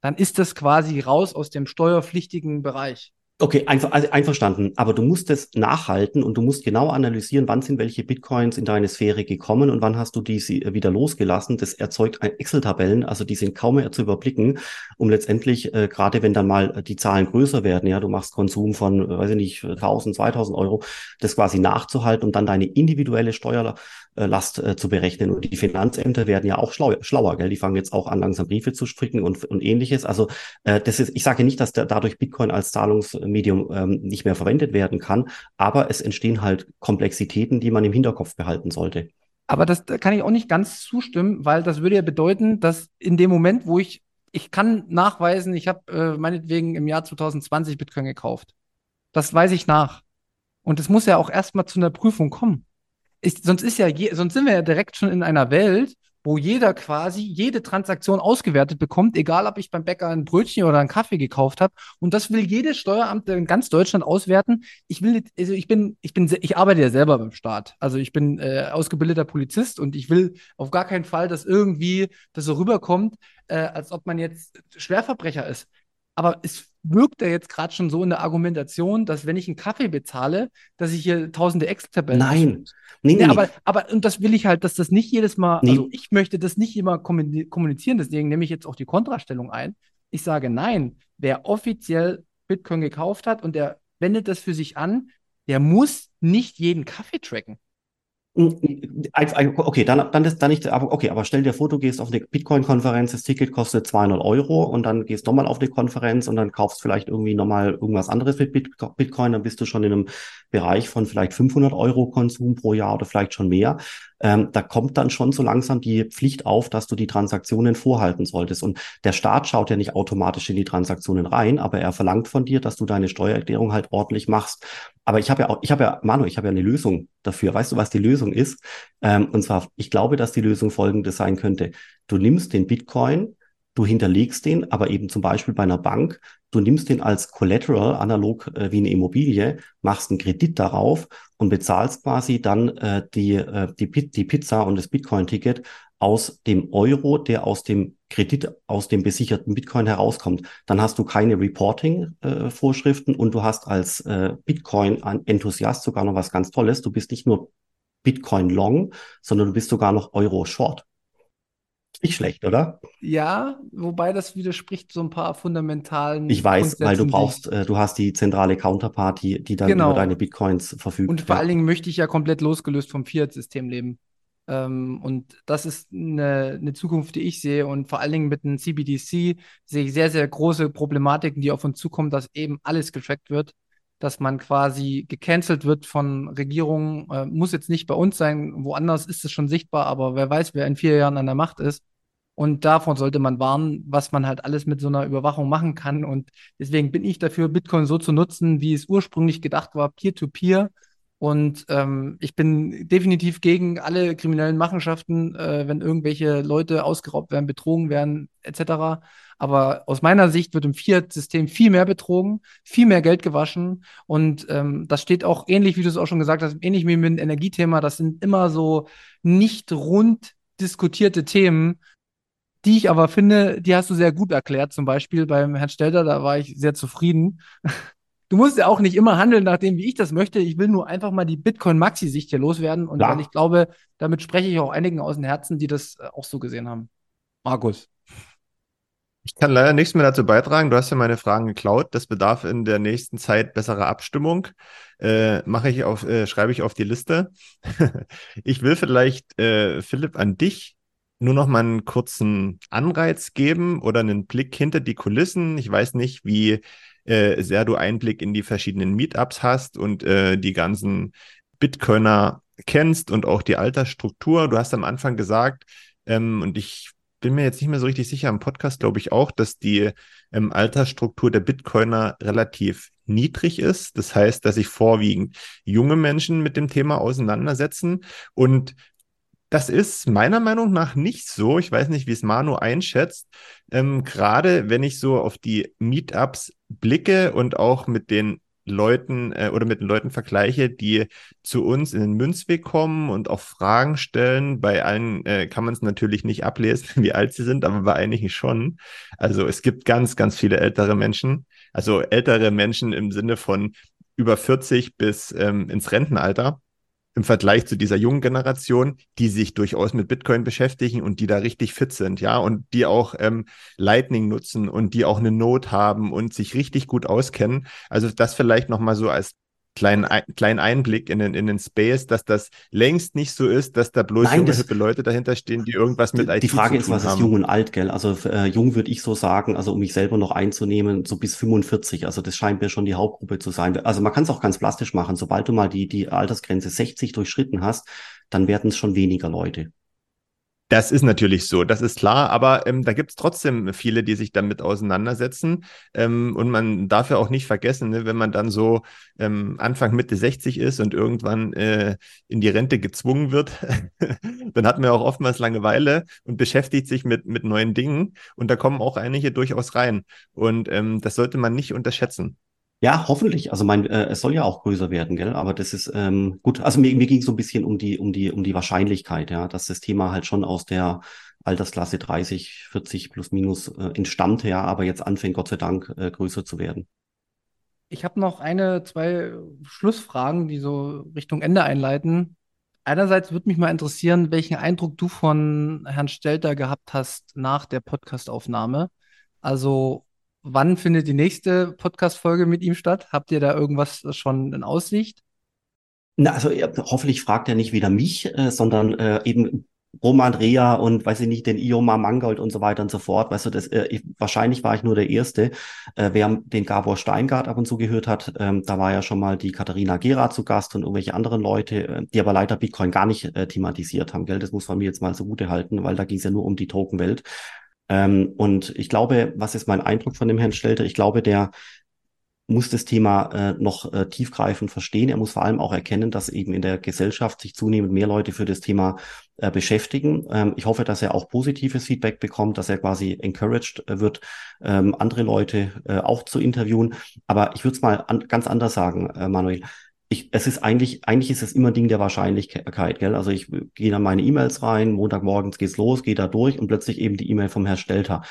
Speaker 3: dann ist das quasi raus aus dem steuerpflichtigen Bereich.
Speaker 4: Okay, einfach, also einverstanden. Aber du musst es nachhalten und du musst genau analysieren, wann sind welche Bitcoins in deine Sphäre gekommen und wann hast du die wieder losgelassen. Das erzeugt Excel-Tabellen, also die sind kaum mehr zu überblicken, um letztendlich, äh, gerade wenn dann mal die Zahlen größer werden, ja, du machst Konsum von, weiß ich nicht, 1000, 2000 Euro, das quasi nachzuhalten und dann deine individuelle Steuer, äh, Last äh, zu berechnen. Und die Finanzämter werden ja auch schlau, schlauer, gell? Die fangen jetzt auch an, langsam Briefe zu stricken und, und ähnliches. Also äh, das ist, ich sage nicht, dass der, dadurch Bitcoin als Zahlungsmedium ähm, nicht mehr verwendet werden kann, aber es entstehen halt Komplexitäten, die man im Hinterkopf behalten sollte.
Speaker 3: Aber das da kann ich auch nicht ganz zustimmen, weil das würde ja bedeuten, dass in dem Moment, wo ich, ich kann nachweisen, ich habe äh, meinetwegen im Jahr 2020 Bitcoin gekauft. Das weiß ich nach. Und es muss ja auch erstmal zu einer Prüfung kommen ist, sonst ist ja, je, sonst sind wir ja direkt schon in einer Welt, wo jeder quasi jede Transaktion ausgewertet bekommt, egal ob ich beim Bäcker ein Brötchen oder einen Kaffee gekauft habe. Und das will jedes Steueramt in ganz Deutschland auswerten. Ich will, also ich bin, ich bin, ich arbeite ja selber beim Staat. Also ich bin äh, ausgebildeter Polizist und ich will auf gar keinen Fall, dass irgendwie das so rüberkommt, äh, als ob man jetzt Schwerverbrecher ist. Aber es wirkt ja jetzt gerade schon so in der Argumentation, dass wenn ich einen Kaffee bezahle, dass ich hier tausende Excel-Tabellen
Speaker 4: Nein.
Speaker 3: Nee, nee, nee, aber, aber, und das will ich halt, dass das nicht jedes Mal, nee. also ich möchte das nicht immer kommunizieren, deswegen nehme ich jetzt auch die Kontrastellung ein. Ich sage nein, wer offiziell Bitcoin gekauft hat und der wendet das für sich an, der muss nicht jeden Kaffee tracken.
Speaker 4: Okay, dann, dann ist dann nicht, aber okay, aber stell dir vor, du gehst auf eine Bitcoin-Konferenz, das Ticket kostet 200 Euro und dann gehst nochmal auf eine Konferenz und dann kaufst vielleicht irgendwie nochmal irgendwas anderes mit Bitcoin, dann bist du schon in einem Bereich von vielleicht 500 Euro Konsum pro Jahr oder vielleicht schon mehr ähm, da kommt dann schon so langsam die Pflicht auf, dass du die Transaktionen vorhalten solltest. Und der Staat schaut ja nicht automatisch in die Transaktionen rein, aber er verlangt von dir, dass du deine Steuererklärung halt ordentlich machst. Aber ich habe ja auch, ich habe ja, Manu, ich habe ja eine Lösung dafür. Weißt du, was die Lösung ist? Ähm, und zwar, ich glaube, dass die Lösung folgende sein könnte. Du nimmst den Bitcoin, du hinterlegst den, aber eben zum Beispiel bei einer Bank, du nimmst den als Collateral, analog äh, wie eine Immobilie, machst einen Kredit darauf und bezahlst quasi dann äh, die, äh, die, die Pizza und das Bitcoin-Ticket aus dem Euro, der aus dem Kredit, aus dem besicherten Bitcoin herauskommt. Dann hast du keine Reporting-Vorschriften äh, und du hast als äh, Bitcoin-Enthusiast sogar noch was ganz Tolles. Du bist nicht nur Bitcoin Long, sondern du bist sogar noch Euro Short. Nicht schlecht, oder?
Speaker 3: Ja, wobei das widerspricht so ein paar fundamentalen.
Speaker 4: Ich weiß, weil du brauchst, äh, du hast die zentrale Counterparty, die dann genau. über deine Bitcoins verfügt.
Speaker 3: Und vor ja. allen Dingen möchte ich ja komplett losgelöst vom Fiat-System leben. Ähm, und das ist eine, eine Zukunft, die ich sehe. Und vor allen Dingen mit dem CBDC sehe ich sehr, sehr große Problematiken, die auf uns zukommen, dass eben alles getrackt wird dass man quasi gecancelt wird von Regierungen. Äh, muss jetzt nicht bei uns sein, woanders ist es schon sichtbar, aber wer weiß, wer in vier Jahren an der Macht ist. Und davon sollte man warnen, was man halt alles mit so einer Überwachung machen kann. Und deswegen bin ich dafür, Bitcoin so zu nutzen, wie es ursprünglich gedacht war, peer-to-peer. -peer. Und ähm, ich bin definitiv gegen alle kriminellen Machenschaften, äh, wenn irgendwelche Leute ausgeraubt werden, betrogen werden, etc. Aber aus meiner Sicht wird im Fiat-System viel mehr betrogen, viel mehr Geld gewaschen. Und ähm, das steht auch ähnlich, wie du es auch schon gesagt hast, ähnlich wie mit dem Energiethema. Das sind immer so nicht rund diskutierte Themen, die ich aber finde, die hast du sehr gut erklärt. Zum Beispiel beim Herrn Stelter, da war ich sehr zufrieden. Du musst ja auch nicht immer handeln nach dem, wie ich das möchte. Ich will nur einfach mal die Bitcoin-Maxi-Sicht hier loswerden. Und weil ich glaube, damit spreche ich auch einigen aus dem Herzen, die das äh, auch so gesehen haben. Markus.
Speaker 2: Ich kann leider nichts mehr dazu beitragen. Du hast ja meine Fragen geklaut. Das bedarf in der nächsten Zeit besserer Abstimmung. Äh, mache ich auf, äh, schreibe ich auf die Liste. ich will vielleicht, äh, Philipp, an dich nur noch mal einen kurzen Anreiz geben oder einen Blick hinter die Kulissen. Ich weiß nicht, wie äh, sehr du Einblick in die verschiedenen Meetups hast und äh, die ganzen Bitcoiner kennst und auch die Altersstruktur. Du hast am Anfang gesagt, ähm, und ich bin mir jetzt nicht mehr so richtig sicher, im Podcast glaube ich auch, dass die ähm, Altersstruktur der Bitcoiner relativ niedrig ist. Das heißt, dass sich vorwiegend junge Menschen mit dem Thema auseinandersetzen. Und Das ist meiner Meinung nach nicht so. Ich weiß nicht, wie es Manu einschätzt. Ähm, Gerade wenn ich so auf die Meetups blicke und auch mit den Leuten äh, oder mit den Leuten vergleiche, die zu uns in den Münzweg kommen und auch Fragen stellen. Bei allen äh, kann man es natürlich nicht ablesen, wie alt sie sind, aber bei einigen schon. Also es gibt ganz, ganz viele ältere Menschen. Also ältere Menschen im Sinne von über 40 bis ähm, ins Rentenalter im Vergleich zu dieser jungen Generation, die sich durchaus mit Bitcoin beschäftigen und die da richtig fit sind, ja, und die auch ähm, Lightning nutzen und die auch eine Not haben und sich richtig gut auskennen. Also das vielleicht nochmal so als kleinen, kleinen Einblick in den, in den Space, dass das längst nicht so ist, dass da bloß
Speaker 4: Nein,
Speaker 2: junge,
Speaker 4: das,
Speaker 2: Leute dahinter stehen, die irgendwas mit
Speaker 4: die,
Speaker 2: IT
Speaker 4: Die Frage ist, was ist
Speaker 2: haben.
Speaker 4: jung und alt, gell? Also äh, jung würde ich so sagen, also um mich selber noch einzunehmen, so bis 45. Also das scheint mir schon die Hauptgruppe zu sein. Also man kann es auch ganz plastisch machen. Sobald du mal die, die Altersgrenze 60 durchschritten hast, dann werden es schon weniger Leute.
Speaker 2: Das ist natürlich so, das ist klar, aber ähm, da gibt es trotzdem viele, die sich damit auseinandersetzen. Ähm, und man darf ja auch nicht vergessen, ne, wenn man dann so ähm, Anfang, Mitte 60 ist und irgendwann äh, in die Rente gezwungen wird, dann hat man ja auch oftmals Langeweile und beschäftigt sich mit, mit neuen Dingen. Und da kommen auch einige durchaus rein. Und ähm, das sollte man nicht unterschätzen.
Speaker 4: Ja, hoffentlich. Also mein, äh, es soll ja auch größer werden, gell? Aber das ist ähm, gut. Also mir, mir ging so ein bisschen um die, um die, um die Wahrscheinlichkeit, ja, dass das Thema halt schon aus der Altersklasse 30, 40 plus minus äh, entstammte, ja, aber jetzt anfängt, Gott sei Dank, äh, größer zu werden.
Speaker 3: Ich habe noch eine, zwei Schlussfragen, die so Richtung Ende einleiten. Einerseits würde mich mal interessieren, welchen Eindruck du von Herrn Stelter gehabt hast nach der Podcastaufnahme. Also Wann findet die nächste Podcast-Folge mit ihm statt? Habt ihr da irgendwas schon in Aussicht?
Speaker 4: Na, also hoffentlich fragt er nicht wieder mich, äh, sondern äh, eben Roman Rea und weiß ich nicht, den Ioma Mangold und so weiter und so fort. Weißt du, das, äh, ich, wahrscheinlich war ich nur der Erste. Äh, wer den Gabor Steingart ab und zu gehört hat, ähm, da war ja schon mal die Katharina Gera zu Gast und irgendwelche anderen Leute, äh, die aber leider Bitcoin gar nicht äh, thematisiert haben. Gell? Das muss man mir jetzt mal so gute halten, weil da ging es ja nur um die Tokenwelt. Ähm, und ich glaube, was ist mein Eindruck von dem Herrn Stelter? Ich glaube, der muss das Thema äh, noch äh, tiefgreifend verstehen. Er muss vor allem auch erkennen, dass eben in der Gesellschaft sich zunehmend mehr Leute für das Thema äh, beschäftigen. Ähm, ich hoffe, dass er auch positives Feedback bekommt, dass er quasi encouraged äh, wird, ähm, andere Leute äh, auch zu interviewen. Aber ich würde es mal an, ganz anders sagen, äh, Manuel ich, es ist eigentlich, eigentlich ist es immer ein Ding der Wahrscheinlichkeit, gell? Also ich gehe dann meine E-Mails rein, Montagmorgens geht's los, gehe da durch und plötzlich eben die E-Mail vom Herr Stelter.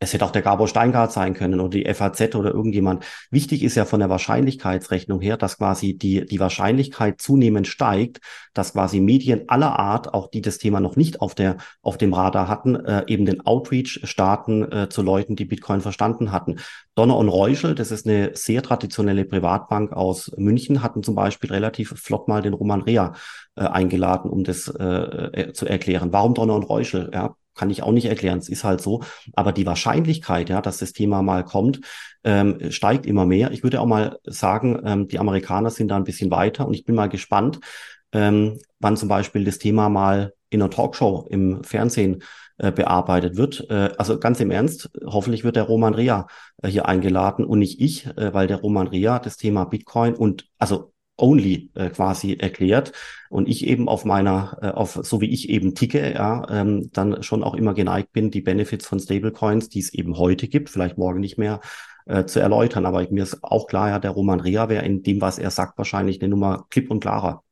Speaker 4: Es hätte auch der Gabor Steingart sein können oder die FAZ oder irgendjemand. Wichtig ist ja von der Wahrscheinlichkeitsrechnung her, dass quasi die, die Wahrscheinlichkeit zunehmend steigt, dass quasi Medien aller Art, auch die das Thema noch nicht auf der, auf dem Radar hatten, äh, eben den Outreach starten äh, zu Leuten, die Bitcoin verstanden hatten. Donner und Reuschel, das ist eine sehr traditionelle Privatbank aus München, hatten zum Beispiel relativ flott mal den Roman Rea äh, eingeladen, um das äh, äh zu erklären. Warum Donner und Reuschel? Ja, kann ich auch nicht erklären, es ist halt so. Aber die Wahrscheinlichkeit, ja, dass das Thema mal kommt, ähm, steigt immer mehr. Ich würde auch mal sagen, ähm, die Amerikaner sind da ein bisschen weiter und ich bin mal gespannt, ähm, wann zum Beispiel das Thema mal in einer Talkshow im Fernsehen äh, bearbeitet wird. Äh, also ganz im Ernst, hoffentlich wird der Roman Rea äh, hier eingeladen und nicht ich, äh, weil der Roman Rea das Thema Bitcoin und also only äh, quasi erklärt und ich eben auf meiner, äh, auf so wie ich eben ticke, ja, ähm, dann schon auch immer geneigt bin, die Benefits von Stablecoins, die es eben heute gibt, vielleicht morgen nicht mehr, äh, zu erläutern. Aber mir ist auch klar, ja, der Roman Rea wäre in dem, was er sagt, wahrscheinlich eine Nummer klipp und klarer.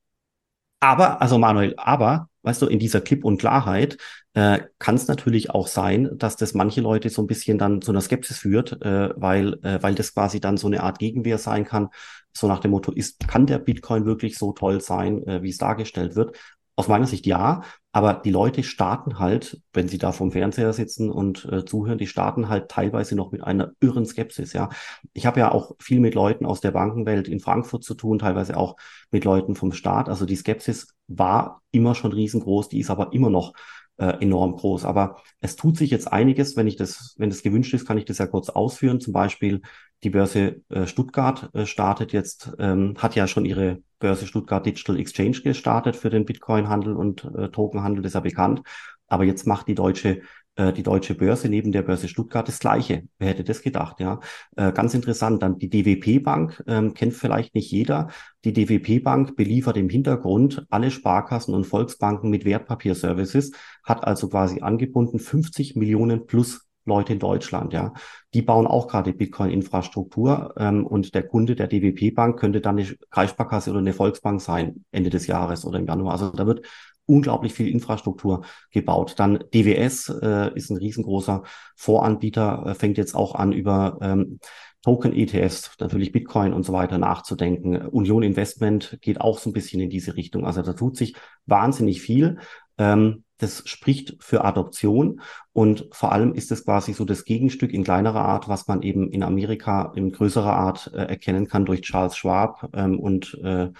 Speaker 4: Aber, also Manuel, aber, weißt du, in dieser Klipp und Klarheit äh, kann es natürlich auch sein, dass das manche Leute so ein bisschen dann zu einer Skepsis führt, äh, weil, äh, weil das quasi dann so eine Art Gegenwehr sein kann so nach dem Motto, ist, kann der Bitcoin wirklich so toll sein, äh, wie es dargestellt wird? Aus meiner Sicht ja, aber die Leute starten halt, wenn sie da vom Fernseher sitzen und äh, zuhören, die starten halt teilweise noch mit einer irren Skepsis, ja. Ich habe ja auch viel mit Leuten aus der Bankenwelt in Frankfurt zu tun, teilweise auch mit Leuten vom Staat. Also die Skepsis war immer schon riesengroß, die ist aber immer noch äh, enorm groß. Aber es tut sich jetzt einiges, wenn ich das, wenn das gewünscht ist, kann ich das ja kurz ausführen. Zum Beispiel die Börse äh, Stuttgart äh, startet jetzt, ähm, hat ja schon ihre Börse Stuttgart Digital Exchange gestartet für den Bitcoin-Handel und äh, Token-Handel, das ist ja bekannt. Aber jetzt macht die deutsche die deutsche Börse neben der Börse Stuttgart das Gleiche. Wer hätte das gedacht, ja? Äh, ganz interessant. Dann die DWP Bank, ähm, kennt vielleicht nicht jeder. Die DWP Bank beliefert im Hintergrund alle Sparkassen und Volksbanken mit Wertpapierservices, hat also quasi angebunden 50 Millionen plus Leute in Deutschland, ja. Die bauen auch gerade Bitcoin-Infrastruktur ähm, und der Kunde der DWP Bank könnte dann eine Kreissparkasse oder eine Volksbank sein, Ende des Jahres oder im Januar. Also da wird unglaublich viel Infrastruktur gebaut. Dann DWS äh, ist ein riesengroßer Voranbieter, äh, fängt jetzt auch an über ähm, Token-ETFs, natürlich Bitcoin und so weiter nachzudenken. Union Investment geht auch so ein bisschen in diese Richtung. Also da tut sich wahnsinnig viel. Ähm, das spricht für Adoption und vor allem ist es quasi so das Gegenstück in kleinerer Art, was man eben in Amerika in größerer Art äh, erkennen kann durch Charles Schwab ähm, und äh,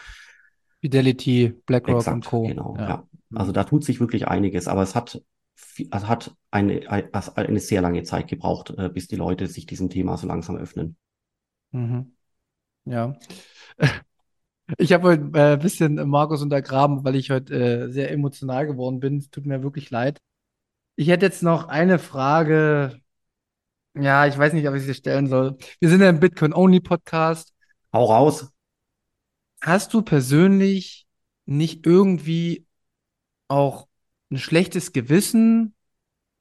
Speaker 3: Fidelity, BlackRock
Speaker 4: exakt,
Speaker 3: und Co.
Speaker 4: Genau, ja. ja. Also da tut sich wirklich einiges, aber es hat, es hat eine, eine sehr lange Zeit gebraucht, äh, bis die Leute sich diesem Thema so langsam öffnen.
Speaker 3: Mhm. Ja. Ich habe heute äh, ein bisschen Markus untergraben, weil ich heute äh, sehr emotional geworden bin. Es tut mir wirklich leid. Ich hätte jetzt noch eine Frage. Ja, ich weiß nicht, ob ich sie stellen soll. Wir sind ja im Bitcoin-Only-Podcast.
Speaker 4: Hau raus.
Speaker 3: Hast du persönlich nicht irgendwie auch ein schlechtes Gewissen,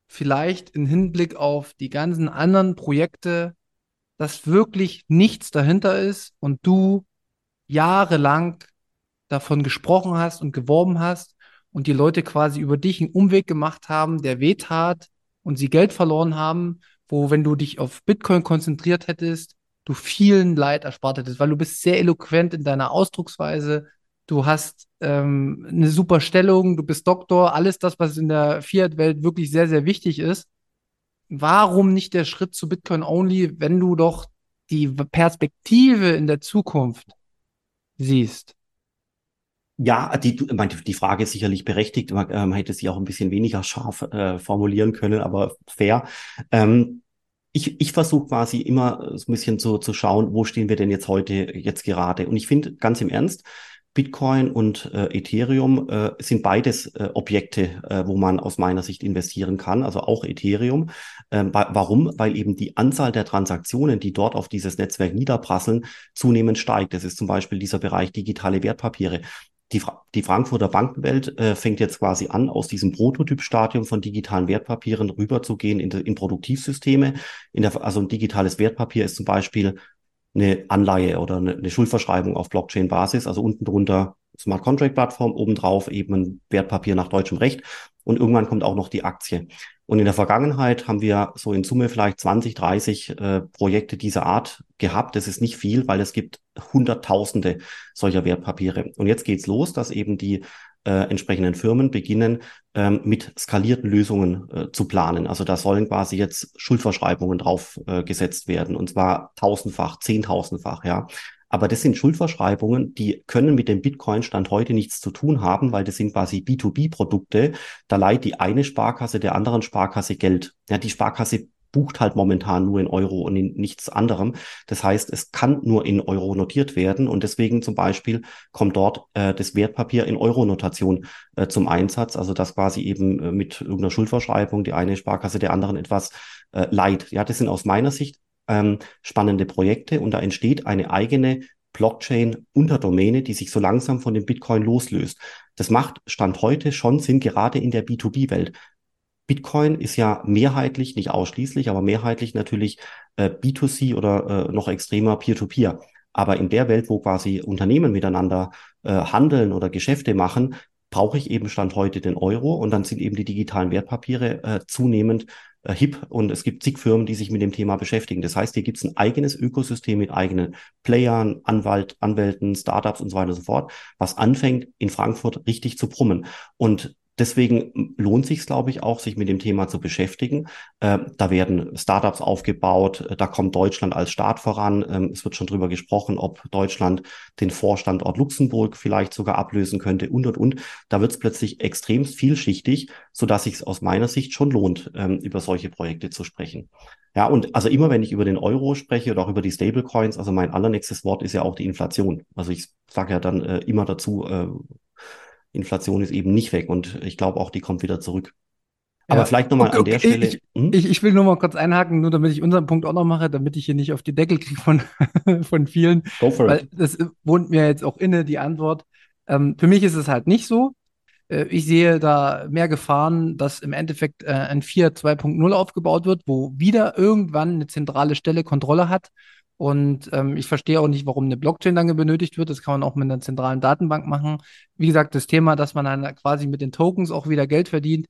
Speaker 3: vielleicht im Hinblick auf die ganzen anderen Projekte, dass wirklich nichts dahinter ist und du jahrelang davon gesprochen hast und geworben hast und die Leute quasi über dich einen Umweg gemacht haben, der wehtat und sie Geld verloren haben, wo, wenn du dich auf Bitcoin konzentriert hättest, du vielen Leid erspart hättest, weil du bist sehr eloquent in deiner Ausdrucksweise, du hast ähm, eine super Stellung, du bist Doktor, alles das, was in der Fiat-Welt wirklich sehr, sehr wichtig ist. Warum nicht der Schritt zu Bitcoin Only, wenn du doch die Perspektive in der Zukunft siehst?
Speaker 4: Ja, die, die Frage ist sicherlich berechtigt. Man, ähm, hätte sie auch ein bisschen weniger scharf äh, formulieren können, aber fair. Ähm, ich, ich versuche quasi immer so ein bisschen zu, zu schauen, wo stehen wir denn jetzt heute, jetzt gerade. Und ich finde ganz im Ernst, Bitcoin und äh, Ethereum äh, sind beides äh, Objekte, äh, wo man aus meiner Sicht investieren kann, also auch Ethereum. Ähm, warum? Weil eben die Anzahl der Transaktionen, die dort auf dieses Netzwerk niederprasseln, zunehmend steigt. Das ist zum Beispiel dieser Bereich digitale Wertpapiere. Die, Fra die Frankfurter Bankenwelt äh, fängt jetzt quasi an, aus diesem Prototypstadium von digitalen Wertpapieren rüberzugehen in, in Produktivsysteme. In der, also ein digitales Wertpapier ist zum Beispiel eine Anleihe oder eine, eine Schuldverschreibung auf Blockchain-Basis, also unten drunter Smart Contract Plattform, obendrauf eben ein Wertpapier nach deutschem Recht und irgendwann kommt auch noch die Aktie. Und in der Vergangenheit haben wir so in Summe vielleicht 20, 30 äh, Projekte dieser Art gehabt. Das ist nicht viel, weil es gibt Hunderttausende solcher Wertpapiere. Und jetzt geht's los, dass eben die äh, entsprechenden Firmen beginnen, ähm, mit skalierten Lösungen äh, zu planen. Also da sollen quasi jetzt Schuldverschreibungen drauf äh, gesetzt werden und zwar tausendfach, zehntausendfach, ja. Aber das sind Schuldverschreibungen, die können mit dem Bitcoin-Stand heute nichts zu tun haben, weil das sind quasi B2B-Produkte. Da leiht die eine Sparkasse der anderen Sparkasse Geld. Ja, die Sparkasse bucht halt momentan nur in Euro und in nichts anderem. Das heißt, es kann nur in Euro notiert werden und deswegen zum Beispiel kommt dort äh, das Wertpapier in Euro-Notation äh, zum Einsatz, also dass quasi eben äh, mit irgendeiner Schuldverschreibung die eine Sparkasse der anderen etwas äh, leiht. Ja, das sind aus meiner Sicht ähm, spannende Projekte und da entsteht eine eigene Blockchain-Unterdomäne, die sich so langsam von dem Bitcoin loslöst. Das macht Stand heute schon Sinn, gerade in der B2B-Welt. Bitcoin ist ja mehrheitlich, nicht ausschließlich, aber mehrheitlich natürlich äh, B2C oder äh, noch extremer Peer-to-Peer. -Peer. Aber in der Welt, wo quasi Unternehmen miteinander äh, handeln oder Geschäfte machen, brauche ich eben Stand heute den Euro und dann sind eben die digitalen Wertpapiere äh, zunehmend äh, hip und es gibt zig Firmen, die sich mit dem Thema beschäftigen. Das heißt, hier gibt es ein eigenes Ökosystem mit eigenen Playern, Anwalt, Anwälten, Startups und so weiter und so fort, was anfängt in Frankfurt richtig zu brummen. Und Deswegen lohnt sich, glaube ich, auch, sich mit dem Thema zu beschäftigen. Äh, da werden Startups aufgebaut, da kommt Deutschland als Staat voran. Ähm, es wird schon drüber gesprochen, ob Deutschland den Vorstandort Luxemburg vielleicht sogar ablösen könnte und und und. Da wird es plötzlich extrem vielschichtig, sodass sich aus meiner Sicht schon lohnt, ähm, über solche Projekte zu sprechen. Ja, und also immer wenn ich über den Euro spreche oder auch über die Stablecoins, also mein allernächstes Wort ist ja auch die Inflation. Also ich sage ja dann äh, immer dazu, äh, Inflation ist eben nicht weg und ich glaube auch, die kommt wieder zurück. Aber ja. vielleicht nochmal okay, an der okay, Stelle.
Speaker 3: Ich, hm? ich, ich, will nur mal kurz einhaken, nur damit ich unseren Punkt auch noch mache, damit ich hier nicht auf die Deckel kriege von, von vielen. Go for weil it. das wohnt mir jetzt auch inne, die Antwort. Ähm, für mich ist es halt nicht so. Äh, ich sehe da mehr Gefahren, dass im Endeffekt äh, ein 4 2.0 aufgebaut wird, wo wieder irgendwann eine zentrale Stelle Kontrolle hat. Und ähm, ich verstehe auch nicht, warum eine Blockchain dann benötigt wird. Das kann man auch mit einer zentralen Datenbank machen. Wie gesagt, das Thema, dass man dann quasi mit den Tokens auch wieder Geld verdient,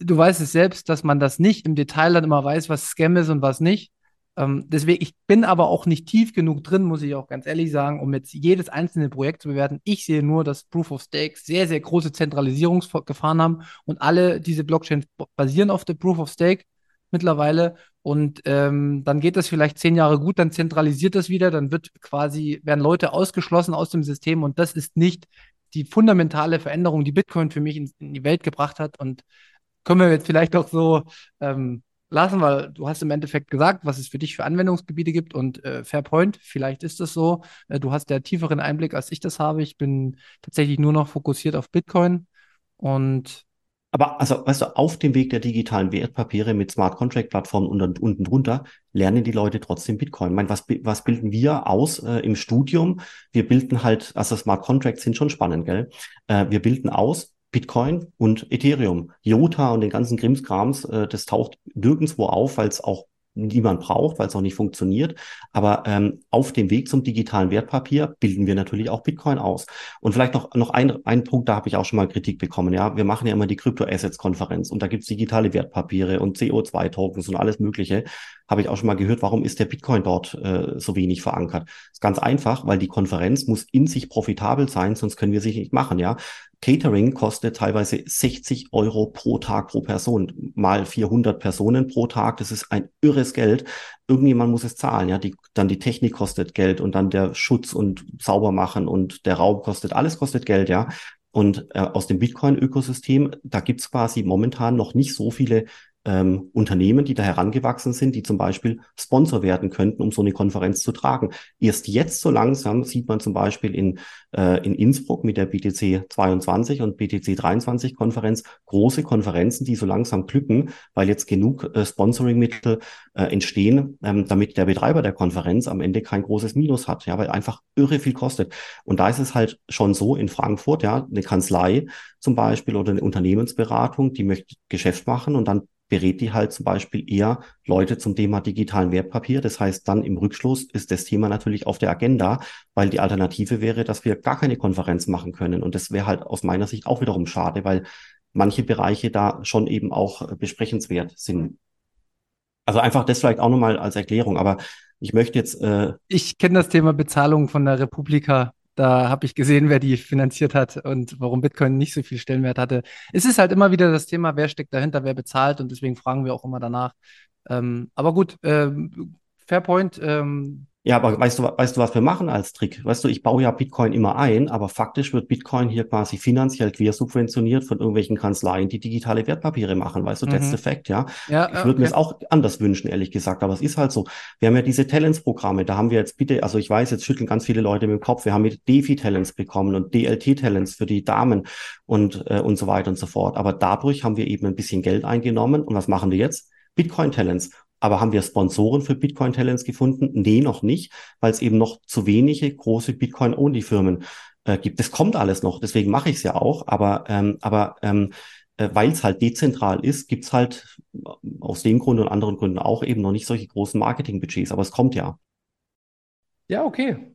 Speaker 3: du weißt es selbst, dass man das nicht im Detail dann immer weiß, was Scam ist und was nicht. Ähm, deswegen, ich bin aber auch nicht tief genug drin, muss ich auch ganz ehrlich sagen, um jetzt jedes einzelne Projekt zu bewerten. Ich sehe nur, dass Proof of Stake sehr, sehr große Zentralisierungsgefahren haben und alle diese Blockchains basieren auf der Proof of Stake mittlerweile. Und ähm, dann geht das vielleicht zehn Jahre gut, dann zentralisiert das wieder, dann wird quasi, werden Leute ausgeschlossen aus dem System und das ist nicht die fundamentale Veränderung, die Bitcoin für mich in, in die Welt gebracht hat. Und können wir jetzt vielleicht auch so ähm, lassen, weil du hast im Endeffekt gesagt, was es für dich für Anwendungsgebiete gibt und äh, Fairpoint, vielleicht ist es so. Äh, du hast ja tieferen Einblick, als ich das habe. Ich bin tatsächlich nur noch fokussiert auf Bitcoin und
Speaker 4: aber also, weißt du, auf dem Weg der digitalen Wertpapiere mit Smart Contract Plattformen und unten drunter lernen die Leute trotzdem Bitcoin. Ich meine, was, was bilden wir aus äh, im Studium? Wir bilden halt, also Smart Contracts sind schon spannend, gell? Äh, wir bilden aus Bitcoin und Ethereum. IOTA und den ganzen Krimskrams, äh, das taucht nirgendwo auf, weil es auch niemand braucht, weil es auch nicht funktioniert. Aber ähm, auf dem Weg zum digitalen Wertpapier bilden wir natürlich auch Bitcoin aus. Und vielleicht noch, noch ein, ein Punkt, da habe ich auch schon mal Kritik bekommen. Ja, wir machen ja immer die Crypto-Assets-Konferenz und da gibt es digitale Wertpapiere und CO2-Tokens und alles Mögliche. Habe ich auch schon mal gehört, warum ist der Bitcoin dort äh, so wenig verankert? ist ganz einfach, weil die Konferenz muss in sich profitabel sein, sonst können wir sie nicht machen. Ja, Catering kostet teilweise 60 Euro pro Tag pro Person, mal 400 Personen pro Tag. Das ist ein irres Geld. Irgendjemand muss es zahlen. Ja, die, dann die Technik kostet Geld und dann der Schutz und sauber machen und der Raum kostet, alles kostet Geld. Ja, und äh, aus dem Bitcoin-Ökosystem, da gibt's quasi momentan noch nicht so viele ähm, Unternehmen, die da herangewachsen sind, die zum Beispiel Sponsor werden könnten, um so eine Konferenz zu tragen. Erst jetzt so langsam sieht man zum Beispiel in, äh, in Innsbruck mit der BTC 22 und BTC 23 Konferenz große Konferenzen, die so langsam glücken, weil jetzt genug äh, Sponsoring-Mittel äh, entstehen, ähm, damit der Betreiber der Konferenz am Ende kein großes Minus hat, ja, weil einfach irre viel kostet. Und da ist es halt schon so in Frankfurt, ja, eine Kanzlei zum Beispiel oder eine Unternehmensberatung, die möchte Geschäft machen und dann berät die halt zum Beispiel eher Leute zum Thema digitalen Wertpapier. Das heißt, dann im Rückschluss ist das Thema natürlich auf der Agenda, weil die Alternative wäre, dass wir gar keine Konferenz machen können. Und das wäre halt aus meiner Sicht auch wiederum schade, weil manche Bereiche da schon eben auch besprechenswert sind. Also einfach das vielleicht auch nochmal als Erklärung. Aber ich möchte jetzt. Äh
Speaker 3: ich kenne das Thema Bezahlung von der Republika da habe ich gesehen, wer die finanziert hat und warum Bitcoin nicht so viel Stellenwert hatte. Es ist halt immer wieder das Thema, wer steckt dahinter, wer bezahlt und deswegen fragen wir auch immer danach. Ähm, aber gut, ähm, Fairpoint, ähm,
Speaker 4: ja, aber weißt du, weißt du, was wir machen als Trick? Weißt du, ich baue ja Bitcoin immer ein, aber faktisch wird Bitcoin hier quasi finanziell quer subventioniert von irgendwelchen Kanzleien, die digitale Wertpapiere machen. Weißt du, mhm. that's the fact, ja. ja ich würde okay. mir es auch anders wünschen, ehrlich gesagt, aber es ist halt so. Wir haben ja diese Talents-Programme, da haben wir jetzt bitte, also ich weiß, jetzt schütteln ganz viele Leute mit dem Kopf, wir haben mit DeFi-Talents bekommen und DLT-Talents für die Damen und, äh, und so weiter und so fort. Aber dadurch haben wir eben ein bisschen Geld eingenommen und was machen wir jetzt? Bitcoin-Talents. Aber haben wir Sponsoren für Bitcoin Talents gefunden? Nee, noch nicht, weil es eben noch zu wenige große Bitcoin-Only-Firmen äh, gibt. Das kommt alles noch, deswegen mache ich es ja auch. Aber, ähm, aber ähm, äh, weil es halt dezentral ist, gibt es halt äh, aus dem Grund und anderen Gründen auch eben noch nicht solche großen Marketingbudgets. Aber es kommt ja.
Speaker 3: Ja, okay.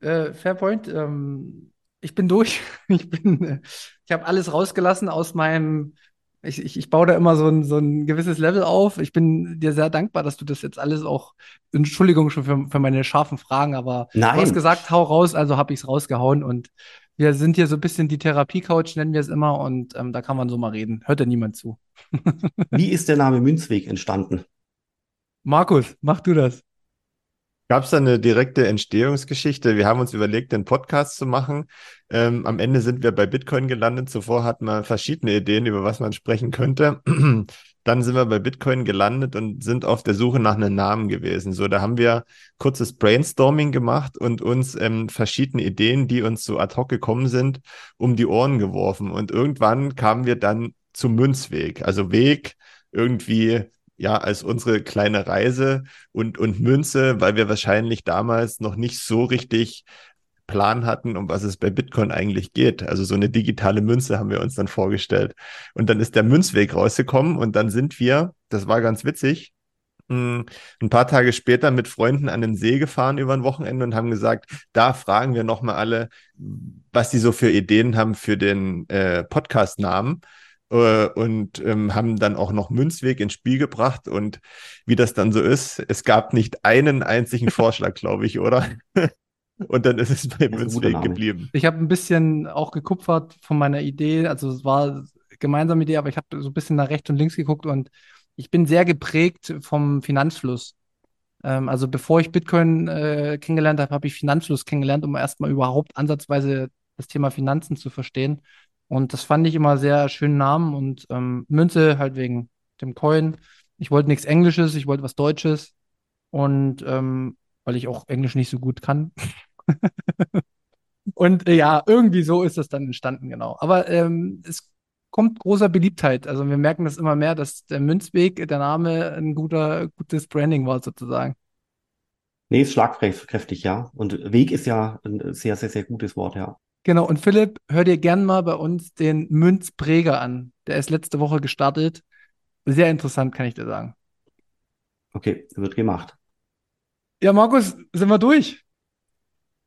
Speaker 3: Äh, Fairpoint. Ähm, ich bin durch. Ich bin, äh, ich habe alles rausgelassen aus meinem ich, ich, ich baue da immer so ein, so ein gewisses Level auf. Ich bin dir sehr dankbar, dass du das jetzt alles auch, Entschuldigung schon für, für meine scharfen Fragen, aber Nein. du hast gesagt, hau raus, also habe ich es rausgehauen und wir sind hier so ein bisschen die Therapie-Couch, nennen wir es immer, und ähm, da kann man so mal reden. Hört ja niemand zu.
Speaker 4: Wie ist der Name Münzweg entstanden?
Speaker 3: Markus, mach du das.
Speaker 2: Gab es da eine direkte Entstehungsgeschichte? Wir haben uns überlegt, den Podcast zu machen. Ähm, am Ende sind wir bei Bitcoin gelandet. Zuvor hatten wir verschiedene Ideen, über was man sprechen könnte. Dann sind wir bei Bitcoin gelandet und sind auf der Suche nach einem Namen gewesen. So, da haben wir kurzes Brainstorming gemacht und uns ähm, verschiedene Ideen, die uns so ad hoc gekommen sind, um die Ohren geworfen. Und irgendwann kamen wir dann zum Münzweg. Also Weg irgendwie ja, als unsere kleine Reise und, und Münze, weil wir wahrscheinlich damals noch nicht so richtig Plan hatten, um was es bei Bitcoin eigentlich geht. Also so eine digitale Münze haben wir uns dann vorgestellt. Und dann ist der Münzweg rausgekommen und dann sind wir, das war ganz witzig, hm, ein paar Tage später mit Freunden an den See gefahren über ein Wochenende und haben gesagt, da fragen wir nochmal alle, was sie so für Ideen haben für den äh, Podcast-Namen äh, und ähm, haben dann auch noch Münzweg ins Spiel gebracht. Und wie das dann so ist, es gab nicht einen einzigen Vorschlag, glaube ich, oder? Und dann ist es bei Münzweg geblieben.
Speaker 3: Ich habe ein bisschen auch gekupfert von meiner Idee. Also es war eine gemeinsame Idee, aber ich habe so ein bisschen nach rechts und links geguckt und ich bin sehr geprägt vom Finanzfluss. Ähm, also bevor ich Bitcoin äh, kennengelernt habe, habe ich Finanzfluss kennengelernt, um erstmal überhaupt ansatzweise das Thema Finanzen zu verstehen. Und das fand ich immer sehr schönen Namen und ähm, Münze halt wegen dem Coin. Ich wollte nichts Englisches, ich wollte was Deutsches und ähm, weil ich auch Englisch nicht so gut kann. und äh, ja, irgendwie so ist das dann entstanden, genau. Aber ähm, es kommt großer Beliebtheit. Also wir merken das immer mehr, dass der Münzweg, der Name, ein guter, gutes Branding war sozusagen.
Speaker 4: Nee, ist schlagkräftig, ja. Und Weg ist ja ein sehr, sehr, sehr gutes Wort, ja.
Speaker 3: Genau, und Philipp, hör dir gern mal bei uns den Münzpräger an. Der ist letzte Woche gestartet. Sehr interessant, kann ich dir sagen.
Speaker 4: Okay, wird gemacht.
Speaker 3: Ja, Markus, sind wir durch?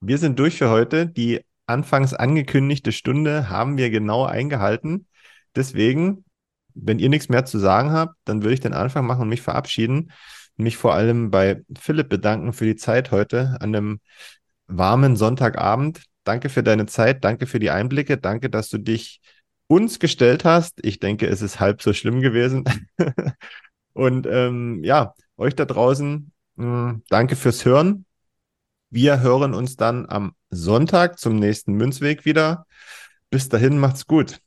Speaker 2: Wir sind durch für heute. Die anfangs angekündigte Stunde haben wir genau eingehalten. Deswegen, wenn ihr nichts mehr zu sagen habt, dann würde ich den Anfang machen und mich verabschieden. Mich vor allem bei Philipp bedanken für die Zeit heute an einem warmen Sonntagabend. Danke für deine Zeit, danke für die Einblicke, danke, dass du dich uns gestellt hast. Ich denke, es ist halb so schlimm gewesen. Und ähm, ja, euch da draußen, mh, hm, danke fürs Hören. Wir hören uns dann am Sonntag zum nächsten Münzweg wieder. Bis dahin, macht's gut.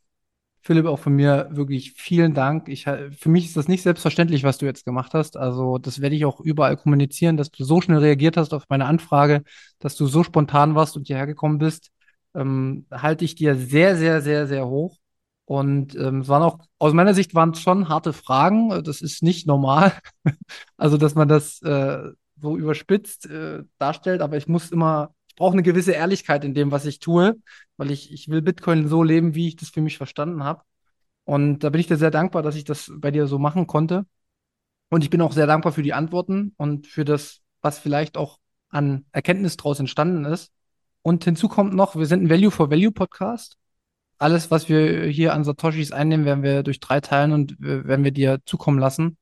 Speaker 3: Philipp, auch von mir wirklich vielen Dank. Ich, für mich ist das nicht selbstverständlich, was du jetzt gemacht hast. Also das werde ich auch überall kommunizieren, dass du so schnell reagiert hast auf meine Anfrage, dass du so spontan warst und hierher gekommen bist. Ähm, halte ich dir sehr, sehr, sehr, sehr hoch. Und ähm, es waren auch, aus meiner Sicht waren es schon harte Fragen. Das ist nicht normal. also, dass man das äh, so überspitzt äh, darstellt, aber ich muss immer brauche eine gewisse Ehrlichkeit in dem, was ich tue, weil ich, ich will Bitcoin so leben, wie ich das für mich verstanden habe. Und da bin ich dir sehr dankbar, dass ich das bei dir so machen konnte. Und ich bin auch sehr dankbar für die Antworten und für das, was vielleicht auch an Erkenntnis daraus entstanden ist. Und hinzu kommt noch, wir sind ein Value for Value Podcast. Alles, was wir hier an Satoshis einnehmen, werden wir durch drei teilen und werden wir dir zukommen lassen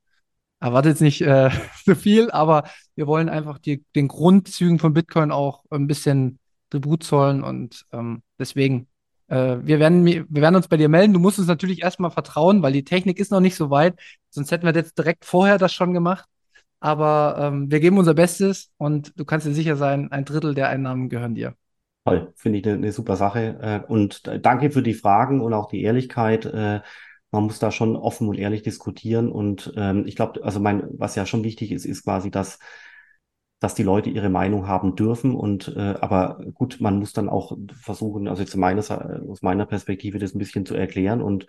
Speaker 3: erwartet jetzt nicht äh, so viel, aber wir wollen einfach die, den Grundzügen von Bitcoin auch ein bisschen Tribut zollen und ähm, deswegen, äh, wir, werden, wir werden uns bei dir melden. Du musst uns natürlich erstmal vertrauen, weil die Technik ist noch nicht so weit, sonst hätten wir jetzt direkt vorher das schon gemacht. Aber ähm, wir geben unser Bestes und du kannst dir sicher sein, ein Drittel der Einnahmen gehören dir.
Speaker 4: Toll, finde ich eine, eine super Sache. Äh, und danke für die Fragen und auch die Ehrlichkeit. Man muss da schon offen und ehrlich diskutieren. Und ähm, ich glaube, also mein, was ja schon wichtig ist, ist quasi, dass dass die Leute ihre Meinung haben dürfen und äh, aber gut, man muss dann auch versuchen, also jetzt meines, aus meiner Perspektive das ein bisschen zu erklären und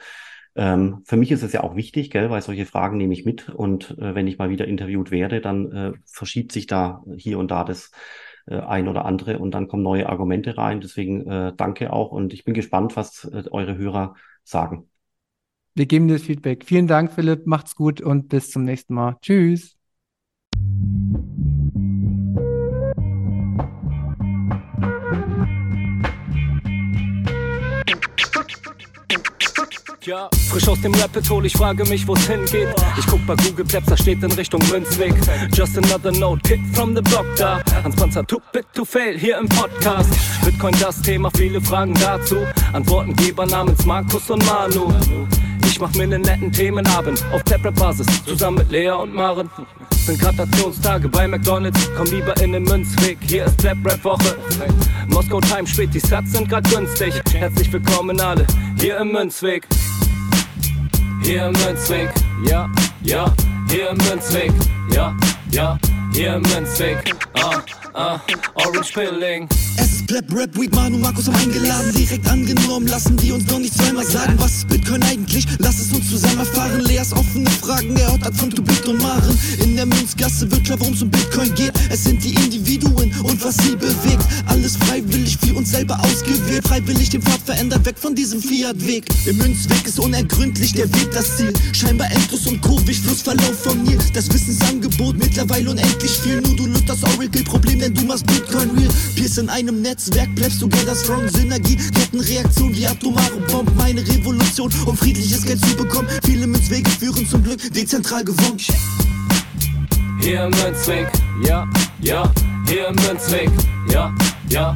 Speaker 4: ähm, für mich ist es ja auch wichtig, gell, weil solche Fragen nehme ich mit und äh, wenn ich mal wieder interviewt werde, dann äh, verschiebt sich da hier und da das äh, ein oder andere und dann kommen neue Argumente rein. Deswegen äh, danke auch und ich bin gespannt, was äh, eure Hörer sagen.
Speaker 3: Wir geben dir das Feedback. Vielen Dank, Philipp. Macht's gut und bis zum nächsten Mal. Tschüss.
Speaker 1: Ja, frisch aus dem Rapid hol, ich frage mich, wo's hingeht. Ich guck bei Google Maps, da steht in Richtung Münzweg. Just another note, Kid from the block da. Hans Panzer, too big to fail, hier im Podcast. Bitcoin das Thema, viele Fragen dazu. Antwortengeber namens Markus und Manu. Ich mach mir einen netten Themenabend auf Taprap-Basis, zusammen mit Lea und Maren. Sind Gratationstage bei McDonalds, komm lieber in den Münzweg, hier ist Flap-Rap-Woche. Moskau Time spät, die Sats sind grad günstig. Herzlich willkommen alle, hier im Münzweg. Hier im Münzweg, ja, ja, hier im Münzweg, ja, ja, hier im Münzweg, ah, ah, Orange Pilling. Es ist
Speaker 5: Rap, Rap, Weed, Manu, Markus haben eingeladen, direkt angenommen. Lassen die uns noch nicht zweimal sagen, was ist Bitcoin eigentlich? Lass es uns zusammen erfahren. Leas offene Fragen, er hat von Tubit und Maren. In der Münzgasse wird klar, worum es um Bitcoin geht. Es sind die Individuen und was sie bewegt. Alles freiwillig für uns selber ausgewählt. Freiwillig den Pfad verändert, weg von diesem Fiat-Weg. Im Münzweg ist unergründlich der Weg das Ziel. Scheinbar endlos und kurvig, Flussverlauf von mir. Das Wissensangebot mittlerweile unendlich viel. Nur du löst das Oracle-Problem, denn du machst Bitcoin real. Pierce in einem Netzwerk, bleibst together strong. Synergie, Kettenreaktion wie atomare Bomben. Meine Revolution, um friedliches Geld zu bekommen. Viele Münzwege führen zum Glück dezentral gewonnen.
Speaker 1: Hier Münzweg, ja, ja, hier Münzweg, ja, ja,